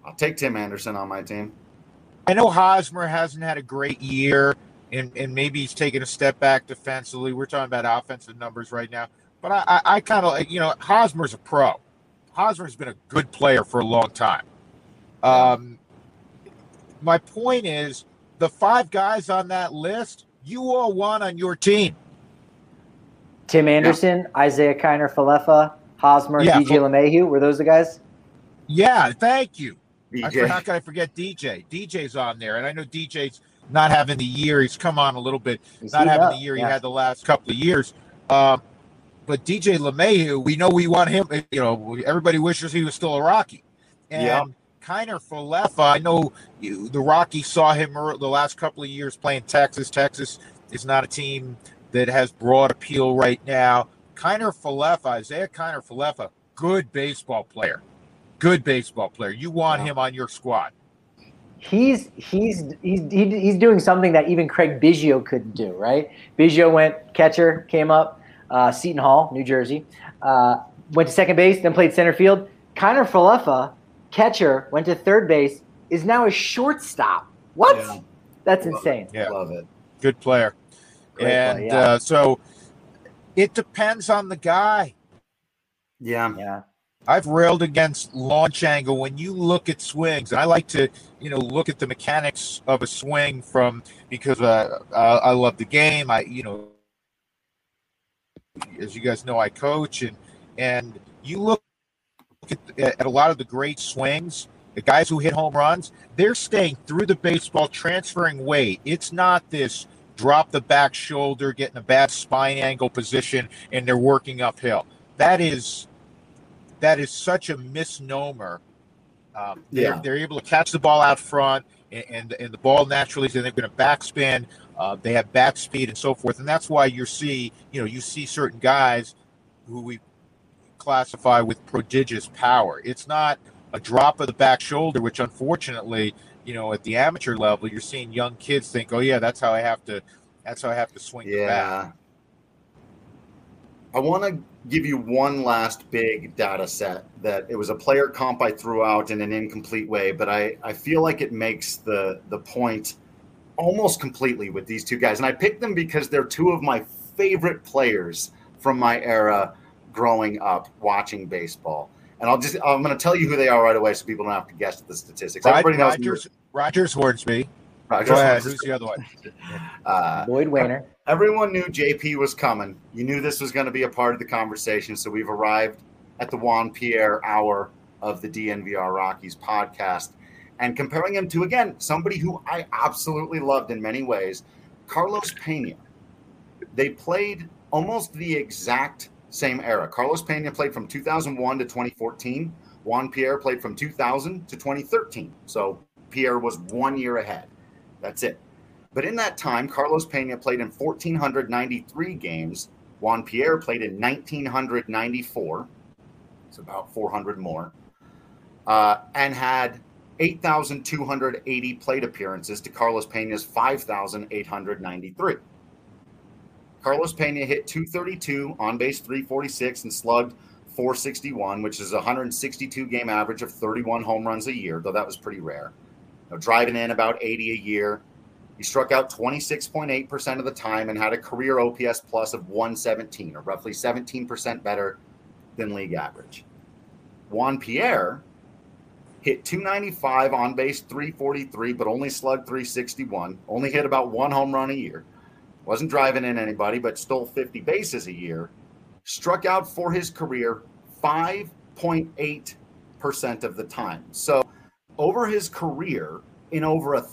I'll take Tim Anderson on my team. I know Hosmer hasn't had a great year, and, and maybe he's taken a step back defensively. We're talking about offensive numbers right now, but I, I, I kind of you know Hosmer's a pro. Hosmer's been a good player for a long time. Um, my point is the five guys on that list, you all want on your team. Tim Anderson, Isaiah Kiner Falefa, Hosmer, Yeah, DJ Fal- LeMahieu. Were those the guys? Yeah, thank you. I, DJ. how can I forget DJ? DJ's on there, and I know DJ's not having the year. He's come on a little bit. He's not having up, the year yeah. he had the last couple of years. Um, but DJ LeMahieu, we know we want him. You know, everybody wishes he was still a Rocky. And Yeah. Kiner Falefa, I know you, the Rockies saw him the last couple of years playing Texas. Texas is not a team that has broad appeal right now. Kiner Falefa, Isaiah Kiner Falefa, good baseball player. Good baseball player. You want Yeah. him on your squad. He's he's he's he's doing something that even Craig Biggio couldn't do, right? Biggio went catcher, came up, uh, Seton Hall, New Jersey, uh, went to second base, then played center field. Kiner Falefa, catcher, went to third base, is now a shortstop. What? Yeah. That's Love insane. Yeah. Love it. Good player. Great and play, yeah. uh, so it depends on the guy. Yeah. Yeah. I've railed against launch angle when you look at swings. And I like to, you know, look at the mechanics of a swing from because uh, uh, I love the game. I, you know, as you guys know, I coach and and you look at, at a lot of the great swings. The guys who hit home runs, they're staying through the baseball, transferring weight. It's not this drop the back shoulder, getting a bad spine angle position, and they're working uphill. That is that is such a misnomer. Um, they're, yeah. they're able to catch the ball out front, and, and, and the ball naturally, then they're going to backspin. Uh, they have back speed and so forth, and that's why you see, you know, you see certain guys who we classify with prodigious power. It's not a drop of the back shoulder, which unfortunately, you know, at the amateur level, you're seeing young kids think, "Oh yeah, that's how I have to, that's how I have to swing." Yeah. I want to give you one last big data set that it was a player comp I threw out in an incomplete way, but I, I feel like it makes the the point almost completely with these two guys. And I picked them because they're two of my favorite players from my era growing up watching baseball. And I'll just I'm going to tell you who they are right away, so people don't have to guess the statistics. Everybody knows Rogers, Rogers Hornsby. Rogers Go ahead. Who's the other one? Uh, Lloyd Waner. Everyone knew JP was coming. You knew this was going to be a part of the conversation. So we've arrived at the Juan Pierre hour of the DNVR Rockies podcast. And comparing him to, again, somebody who I absolutely loved in many ways, Carlos Pena. They played almost the exact same era. Carlos Pena played from 2001 to 2014. Juan Pierre played from 2000 to 2013. So Pierre was one year ahead. That's it. But in that time, Carlos Pena played in 1,493 games. Juan Pierre played in 1,994. It's about 400 more. Uh, and had 8,280 plate appearances to Carlos Pena's 5,893. Carlos Pena hit 232, on base 346, and slugged 461, which is a 162 game average of 31 home runs a year, though that was pretty rare. You know, driving in about 80 a year. He struck out 26.8% of the time and had a career OPS plus of 117, or roughly 17% better than league average. Juan Pierre hit 295 on base 343, but only slugged 361, only hit about one home run a year. Wasn't driving in anybody, but stole 50 bases a year. Struck out for his career 5.8% of the time. So over his career, in over a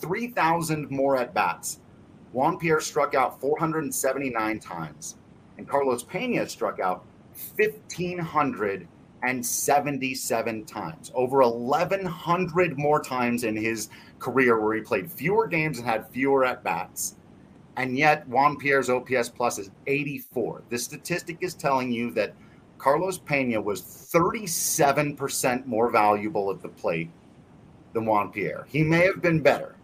3,000 more at bats, Juan Pierre struck out 479 times, and Carlos Pena struck out 1,577 times, over 1,100 more times in his career where he played fewer games and had fewer at bats. And yet, Juan Pierre's OPS plus is 84. This statistic is telling you that Carlos Pena was 37% more valuable at the plate than Juan Pierre. He may have been better.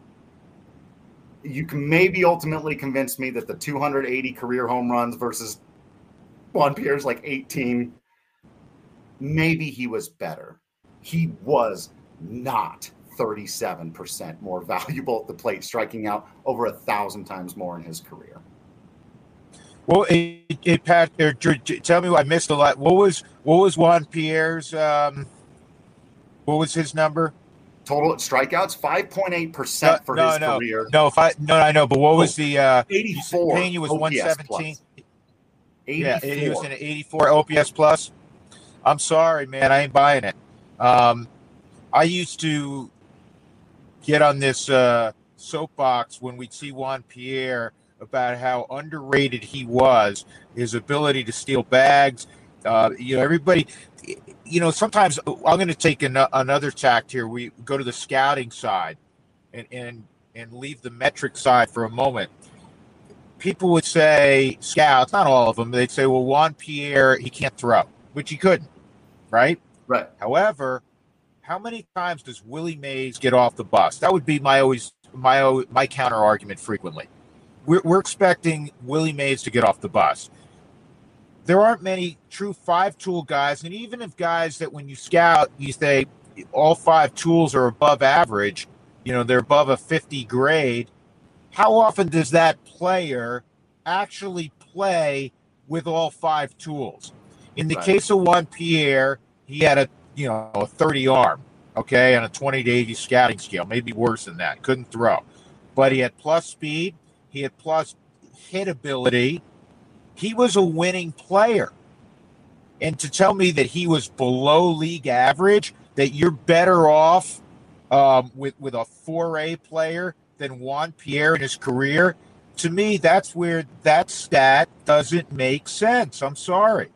You can maybe ultimately convince me that the 280 career home runs versus Juan Pierre's like 18, maybe he was better. He was not 37% more valuable at the plate, striking out over a thousand times more in his career. Well, it, it Pat, er, tell me, I missed a lot. What was what was Juan Pierre's? Um, what was his number? Total strikeouts, five point eight percent for no, his no, career. No, if I no, I know, but what was the uh, eighty four? Pena was one seventeen. Yeah, he was an eighty four OPS plus. I'm sorry, man, I ain't buying it. Um, I used to get on this uh, soapbox when we'd see Juan Pierre about how underrated he was, his ability to steal bags. Uh, you know, everybody you know, sometimes I'm going to take an, another tact here. We go to the scouting side and, and, and leave the metric side for a moment. People would say, scouts, not all of them, they'd say, well, Juan Pierre, he can't throw, which he couldn't, right? Right. However, how many times does Willie Mays get off the bus? That would be my always my my counter argument frequently. We're, we're expecting Willie Mays to get off the bus there aren't many true five tool guys. And even if guys that when you scout, you say all five tools are above average, you know, they're above a 50 grade, how often does that player actually play with all five tools? In the right. case of Juan Pierre, he had a you know a 30 arm, okay, on a 20 to 80 scouting scale, maybe worse than that. Couldn't throw, but he had plus speed, he had plus hit ability. He was a winning player. And to tell me that he was below league average, that you're better off um, with with a 4A player than Juan Pierre in his career, to me, that's where that stat doesn't make sense. I'm sorry.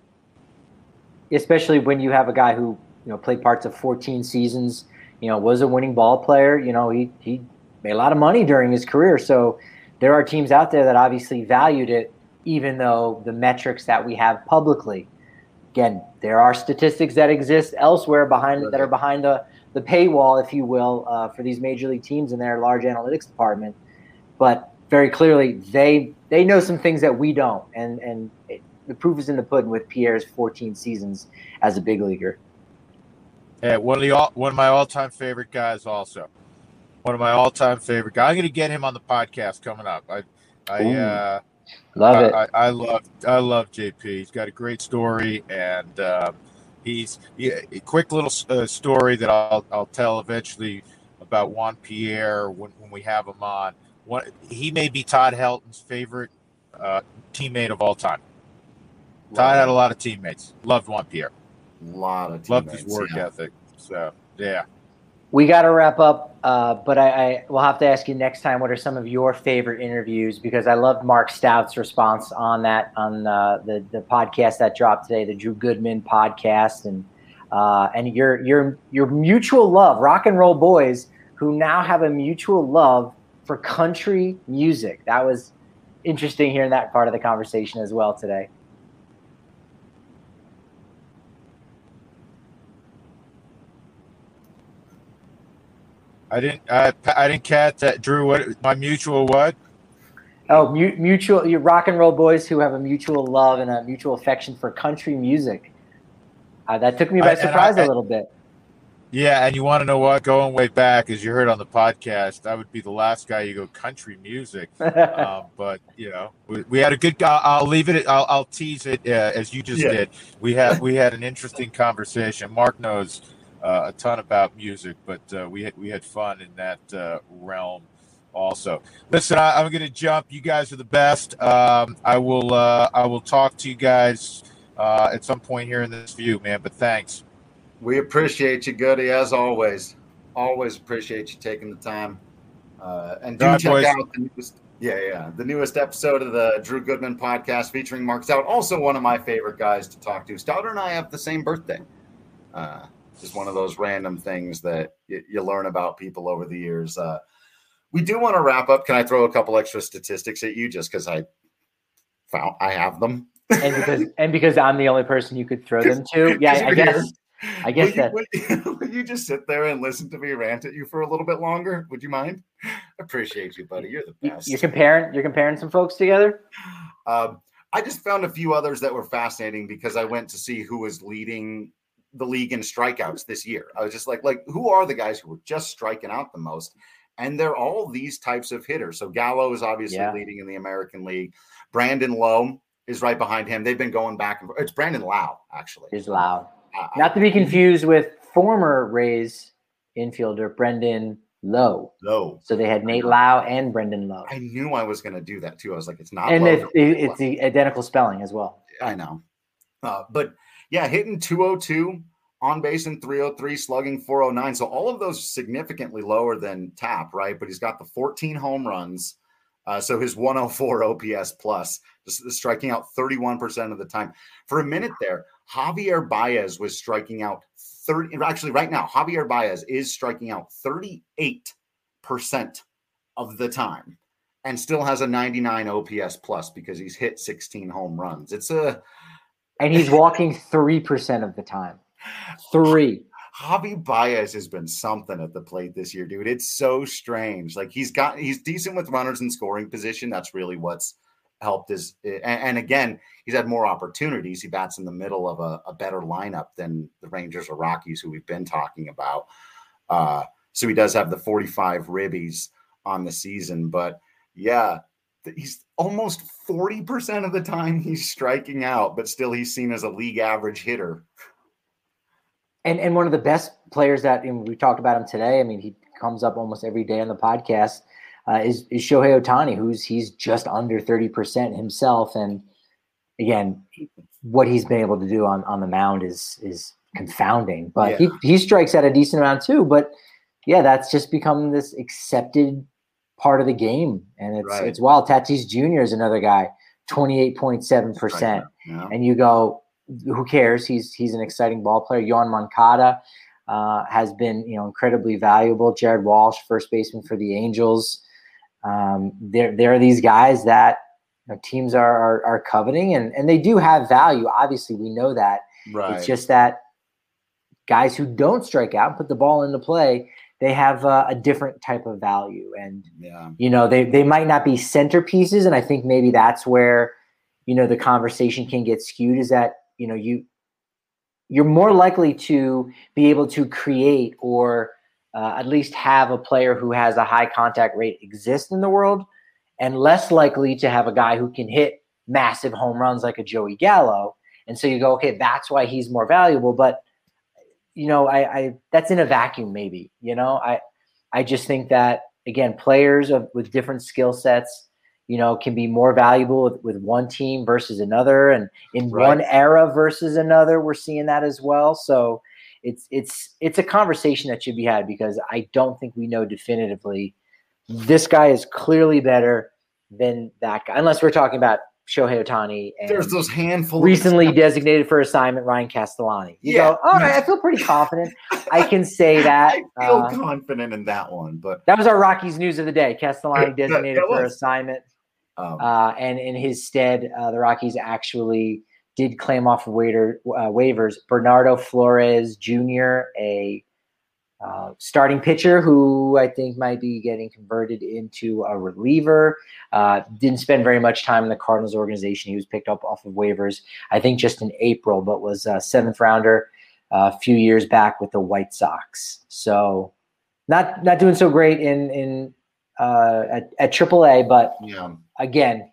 Especially when you have a guy who you know played parts of 14 seasons, you know, was a winning ball player. You know, he he made a lot of money during his career. So there are teams out there that obviously valued it, even though the metrics that we have publicly. Again, there are statistics that exist elsewhere behind that are behind the the paywall, if you will, uh, for these major league teams and their large analytics department. But very clearly, they they know some things that we don't, and and it, the proof is in the pudding with Pierre's 14 seasons as a big leaguer. Yeah, one of the all, one of my all time favorite guys, also one of my all time favorite guys. I'm going to get him on the podcast coming up. I I uh, love I, it. I, I, love I love JP. He's got a great story and. Um, he's yeah, a quick little uh, story that I'll, I'll tell eventually about Juan Pierre when, when we have him on. What he may be Todd Helton's favorite uh, teammate of all time. Todd had a lot of teammates. Loved Juan Pierre. A lot of teammates, loved his work yeah. ethic. So yeah we got to wrap up, uh, but I, I will have to ask you next time. What are some of your favorite interviews? Because I loved Mark Stout's response on that on uh, the the podcast that dropped today, the Drew Goodman podcast, and uh, and your your your mutual love, rock and roll boys, who now have a mutual love for country music. That was interesting hearing that part of the conversation as well today. I didn't. I, I didn't catch that. Drew, what my mutual what? Oh, mu- mutual. You rock and roll boys who have a mutual love and a mutual affection for country music. Uh, that took me by I, surprise I, a little bit. Yeah, and you want to know what? Going way back, as you heard on the podcast, I would be the last guy you go country music. um, but you know, we, we, had a good. I'll, I'll leave it. I'll, I'll tease it uh, as you just yeah. did. We had we had an interesting conversation. Mark knows a ton about music, but uh, we had, we had fun in that uh, realm also. Listen, I, am going to jump. You guys are the best. Um, I will uh, I will talk to you guys uh, at some point here in this view, man. But thanks. We appreciate you, Goody, as always. Always appreciate you taking the time. Uh, and do check boys. out the newest, yeah, yeah, the newest episode of the Drew Goodman podcast featuring Mark Stout, also one of my favorite guys to talk to. Stouter and I have the same birthday. Uh, just one of those random things that you, you learn about people over the years. Uh, we do want to wrap up. Can I throw a couple extra statistics at you just because I found I have them? and because and because I'm the only person you could throw them to. Yeah, I guess. I guess will that. You, you just sit there and listen to me rant at you for a little bit longer? Would you mind? Appreciate you, buddy. You're the best. You're comparing. You're comparing some folks together. Um, I just found a few others that were fascinating because I went to see who was leading the league in strikeouts this year. I was just like, like who are the guys who were just striking out the most? And they're all these types of hitters. So Gallo is obviously yeah. leading in the American League. Brandon Lowe is right behind him. They've been going back and forth. It's Brandon Lowe, actually. Is Lowe. Uh, Not to be confused with former Rays infielder Brendan Lowe. Lowe. So they had Nate Lowe and Brendan Lowe. I knew I was going to do that too. I was like, it's not. And it's, it's the identical spelling as well. I know. Uh, but yeah, hitting 202 on base in 303, slugging 409. So all of those significantly lower than Tap, right? But he's got the 14 home runs. Uh, so his 104 OPS plus, striking out 31% of the time. For a minute there, Javier Baez was striking out 30. Actually, right now, Javier Baez is striking out 38% of the time and still has a 99 OPS plus because he's hit 16 home runs. It's a and he's walking 3% of the time. Three. Javi Baez has been something at the plate this year, dude. It's so strange. Like he's got he's decent with runners in scoring position. That's really what's helped his and, and again, he's had more opportunities. He bats in the middle of a, a, better lineup than the Rangers or Rockies, who we've been talking about. Uh, so he does have the 45 ribbies on the season. But yeah, he's almost 40% of the time he's striking out, but still he's seen as a league average hitter. and and one of the best players that we talked about him today. I mean, he comes up almost every day on the podcast. Uh, is is Shohei Ohtani, who's he's just under thirty percent himself, and again, what he's been able to do on on the mound is is confounding. But yeah. he he strikes at a decent amount too. But yeah, that's just become this accepted part of the game, and it's right. it's wild. Tatis Jr. is another guy, twenty eight point seven percent, and you go, who cares? He's he's an exciting ball player. Yoan Moncada uh, has been you know incredibly valuable. Jared Walsh, first baseman for the Angels. Um, there there are these guys that you know, teams are, are, are coveting, and and they do have value. Obviously, we know that. Right. It's just that guys who don't strike out and put the ball into play they have uh, a different type of value. And yeah. you know they, they might not be centerpieces. And i think maybe that's where you know the conversation can get skewed is that you know you you're more likely to be able to create or uh, at least have a player who has a high contact rate exist in the world and less likely to have a guy who can hit massive home runs like a joey gallo. And so you go okay that's why he's more valuable. But you know, I, I that's in a vacuum, maybe. You know, I I just think that again, players of with different skill sets, you know, can be more valuable with, with one team versus another, and in right. one era versus another. We're seeing that as well. So it's it's it's a conversation that should be had because I don't think we know definitively this guy is clearly better than that guy, unless we're talking about Shohei Ohtani. And There's those handful recently designated for assignment Ryan Castellani. You yeah. go, all right, I feel pretty confident. I can say that. I feel uh, confident in that one, but that was our Rockies news of the day. Castellani designated for assignment, um, uh, and in his stead, uh, the Rockies actually did claim off of waiver, uh, waivers Bernardo Flores Jr., a uh, starting pitcher who I think might be getting converted into a reliever. Uh, didn't spend very much time in the Cardinals organization. He was picked up off of waivers, I think just in April, but was a seventh rounder uh, a few years back with the White Sox. So not not doing so great in in uh, at, at AAA, but yeah. again,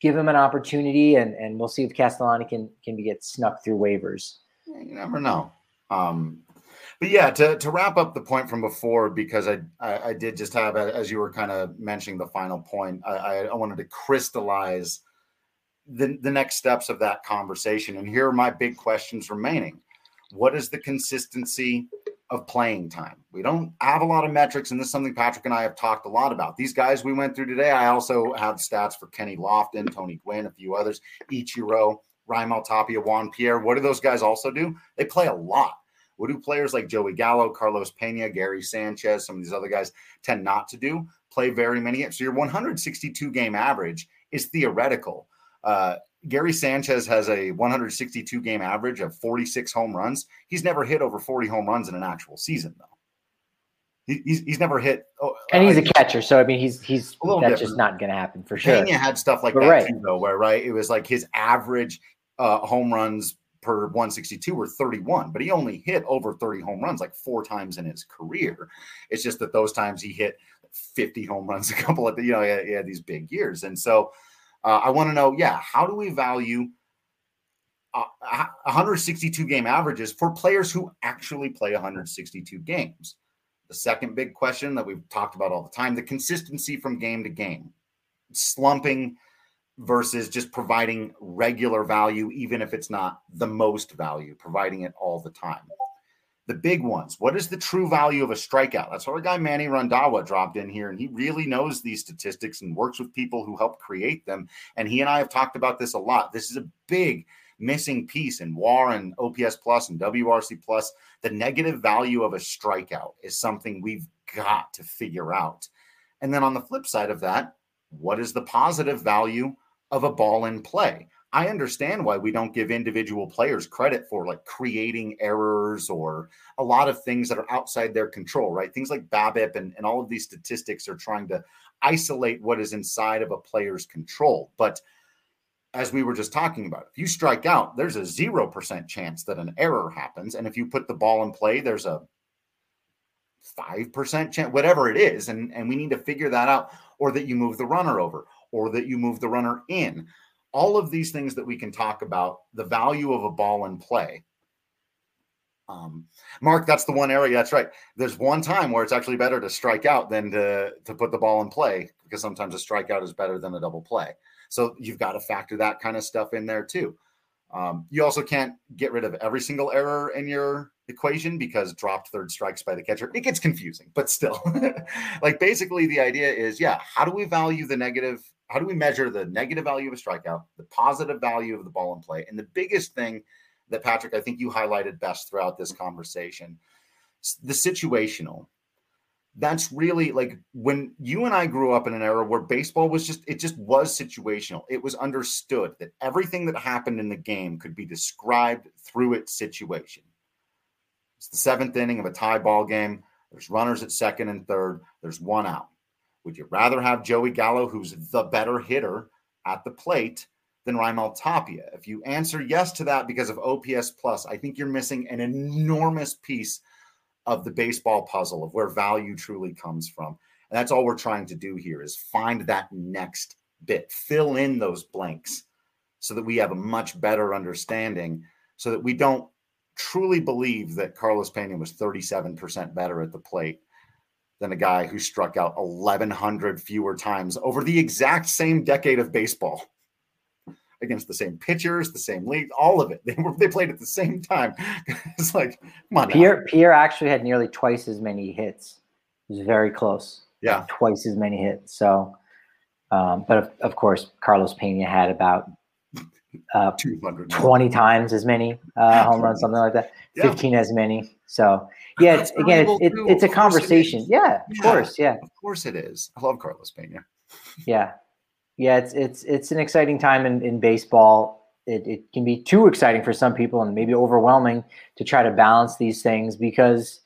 give him an opportunity, and and we'll see if Castellani can can be get snuck through waivers. You never know. Um, but yeah, to, to wrap up the point from before, because I, I, I did just have, as you were kind of mentioning the final point, I, I wanted to crystallize the, the next steps of that conversation. And here are my big questions remaining. What is the consistency of playing time? We don't have a lot of metrics, and this is something Patrick and I have talked a lot about. These guys we went through today, I also have stats for Kenny Lofton, Tony Gwynn, a few others, Ichiro, Raimel Tapia, Juan Pierre. What do those guys also do? They play a lot. What do players like Joey Gallo, Carlos Pena, Gary Sanchez, some of these other guys tend not to do? Play very many. So your 162 game average is theoretical. Uh, Gary Sanchez has a 162 game average of 46 home runs. He's never hit over 40 home runs in an actual season, though. he's, he's never hit. Oh, and he's uh, a catcher, so I mean, he's he's that's different. just not going to happen for sure. Pena had stuff like but that right. too, though, where right it was like his average uh, home runs per 162 or 31, but he only hit over 30 home runs like four times in his career. It's just that those times he hit 50 home runs, a couple of you know, he had these big years. And so uh, I want to know, yeah, how do we value uh, 162 game averages for players who actually play 162 games? The second big question that we've talked about all the time the consistency from game to game, slumping versus just providing regular value, even if it's not the most value, providing it all the time. The big ones. What is the true value of a strikeout? That's our guy Manny Randhawa dropped in here, and he really knows these statistics and works with people who help create them. And he and I have talked about this a lot. This is a big missing piece in WAR and OPS plus and WRC plus. The negative value of a strikeout is something we've got to figure out. And then on the flip side of that, what is the positive value of a ball in play. I understand why we don't give individual players credit for like creating errors or a lot of things that are outside their control, right? Things like BABIP and, and all of these statistics are trying to isolate what is inside of a player's control. But as we were just talking about, if you strike out, there's a 0% chance that an error happens. And if you put the ball in play, there's a 5% chance, whatever it is. And, and we need to figure that out, or that you move the runner over, or that you move the runner in. All of these things that we can talk about, the value of a ball in play. Um, Mark, that's the one area. That's right. There's one time where it's actually better to strike out than to to put the ball in play because sometimes a strikeout is better than a double play. So you've got to factor that kind of stuff in there too. Um, you also can't get rid of every single error in your equation because dropped third strikes by the catcher. It gets confusing, but still, like basically the idea is, yeah, how do we value the negative? How do we measure the negative value of a strikeout, the positive value of the ball in play, and the biggest thing that Patrick, I think you highlighted best throughout this conversation. The situational. That's really like when you and I grew up in an era where baseball was just, it just was situational. It was understood that everything that happened in the game could be described through its situation. It's the seventh inning of a tie ball game. There's runners at second and third. There's one out. Would you rather have Joey Gallo, who's the better hitter, at the plate than Raimel Tapia? If you answer yes to that because of OPS plus, I think you're missing an enormous piece of the baseball puzzle of where value truly comes from. And that's all we're trying to do here is find that next bit, fill in those blanks so that we have a much better understanding so that we don't truly believe that Carlos Pena was 37% better at the plate than a guy who struck out 1,100 fewer times over the exact same decade of baseball against the same pitchers, the same league, all of it. They were they played at the same time. it's like, come on. Pierre now. Pierre actually had nearly twice as many hits. It was very close. Yeah, twice as many hits. So, um, but of, of, course, Carlos Pena had about uh, 20 times as many uh, home runs, something like that. Yeah. 15 as many. So, yeah, it's, again, it's, it, it's a conversation. Yeah, of course. Yeah. Of course it is. I love Carlos Pena. yeah yeah, it's it's it's an exciting time in, in baseball. It, it can be too exciting for some people and maybe overwhelming to try to balance these things because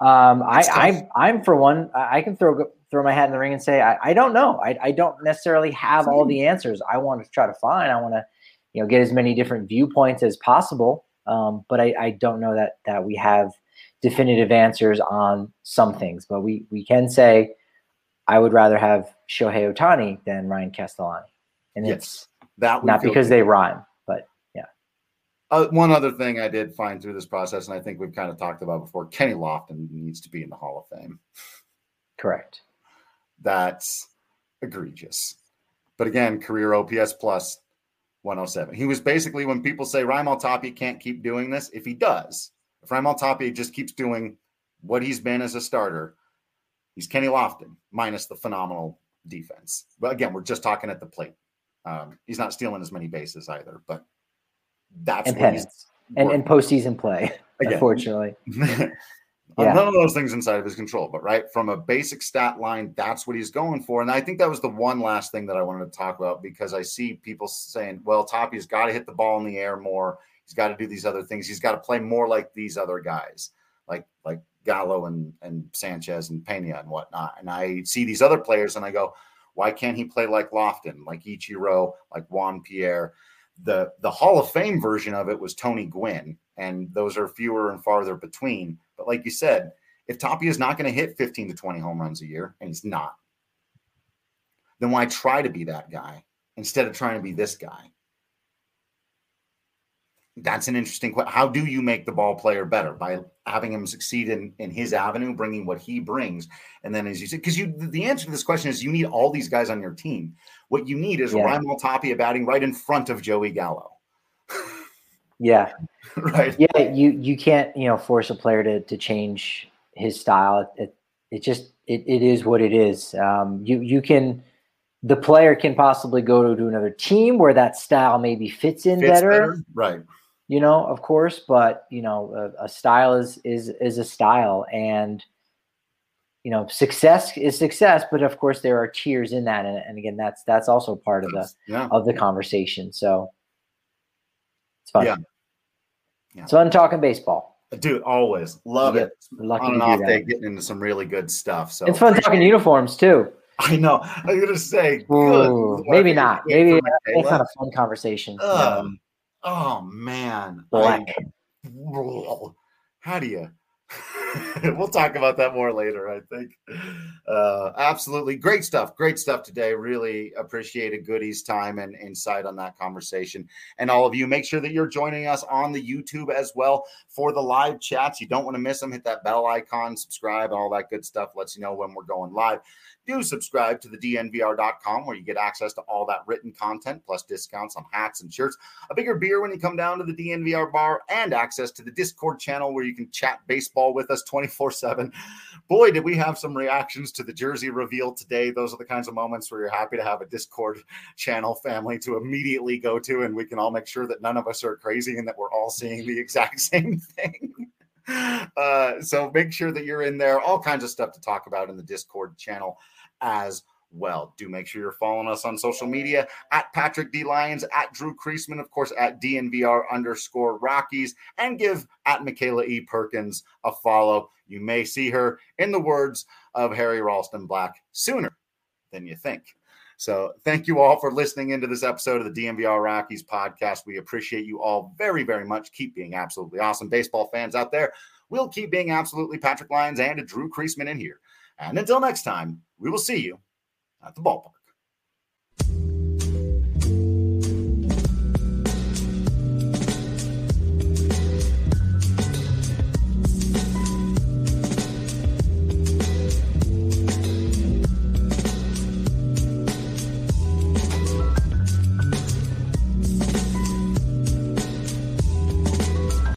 um, I, I I'm for one I can throw throw my hat in the ring and say I, I don't know I, I don't necessarily have all the answers I want to try to find I want to you know get as many different viewpoints as possible um, but I, I don't know that that we have definitive answers on some things but we we can say I would rather have Shohei Ohtani than Ryan Castellani. And yes, it's that not because good. they rhyme, but yeah. Uh, one other thing I did find through this process, and I think we've kind of talked about before, Kenny Lofton needs to be in the Hall of Fame. Correct. That's egregious. But again, career OPS plus 107. He was basically when people say Raimel Tapia can't keep doing this, if he does, if Raimel Tapia just keeps doing what he's been as a starter, He's Kenny Lofton minus the phenomenal defense. But again, we're just talking at the plate. Um, he's not stealing as many bases either, but that's and pennants and, and postseason play. Again, unfortunately, yeah. none of those things inside of his control. But right from a basic stat line, that's what he's going for. And I think that was the one last thing that I wanted to talk about because I see people saying, "Well, Toppy's got to hit the ball in the air more. He's got to do these other things. He's got to play more like these other guys, like like Gallo and, and Sanchez and Pena and whatnot. And I see these other players and I go, why can't he play like Lofton, like Ichiro, like Juan Pierre? The the Hall of Fame version of it was Tony Gwynn, and those are fewer and farther between. But like you said, if Tapia is not going to hit 15 to 20 home runs a year, and he's not, then why try to be that guy instead of trying to be this guy? that's an interesting question. How do you make the ball player better by having him succeed in, in his avenue, bringing what he brings, and then as you said, because you the answer to this question is you need all these guys on your team. What you need is yeah. Raimel Tapia batting right in front of Joey Gallo. yeah, right. Yeah, you you can't you know force a player to to change his style. It it just it, it is what it is. Um, you you can the player can possibly go to another team where that style maybe fits in fits better. better. Right you know, of course, but you know, a, a, style is is is a style, and you know, success is success. But of course, there are tiers in that, and, and again, that's that's also part of the yeah. of the conversation. So it's fun. Yeah. Yeah. It's fun talking baseball. Dude, always love it. Lucky On and off day, getting into some really good stuff. So it's fun talking uniforms too. I know. I'm gonna say, Ooh, maybe not. Maybe it's not a fun conversation. Um, Oh man, black. I, how do you? we'll talk about that more later, I think. Uh, absolutely. Great stuff. Great stuff today. Really appreciated Goody's time and insight on that conversation. And all of you, make sure that you're joining us on the YouTube as well for the live chats. You don't want to miss them. Hit that bell icon, subscribe, and all that good stuff lets you know when we're going live do subscribe to the dnvr.com where you get access to all that written content plus discounts on hats and shirts, a bigger beer when you come down to the DNVR bar, and access to the Discord channel where you can chat baseball with us 24 7. Boy, did we have some reactions to the jersey reveal today. Those are the kinds of moments where you're happy to have a Discord channel family to immediately go to, and we can all make sure that none of us are crazy and that we're all seeing the exact same thing. Uh, so make sure that you're in there. All kinds of stuff to talk about in the Discord channel as well. Do make sure you're following us on social media at Patrick D. Lyons, at Drew Creasman, of course, at DNVR underscore Rockies, and give at Michaela E. Perkins a follow. You may see her, in the words of Harry Ralston Black, sooner than you think. So thank you all for listening into this episode of the DNVR Rockies podcast. We appreciate you all very, very much. Keep being absolutely awesome baseball fans out there. We'll keep being absolutely Patrick Lyons and Drew Creasman in here. And until next time, we will see you at the ballpark.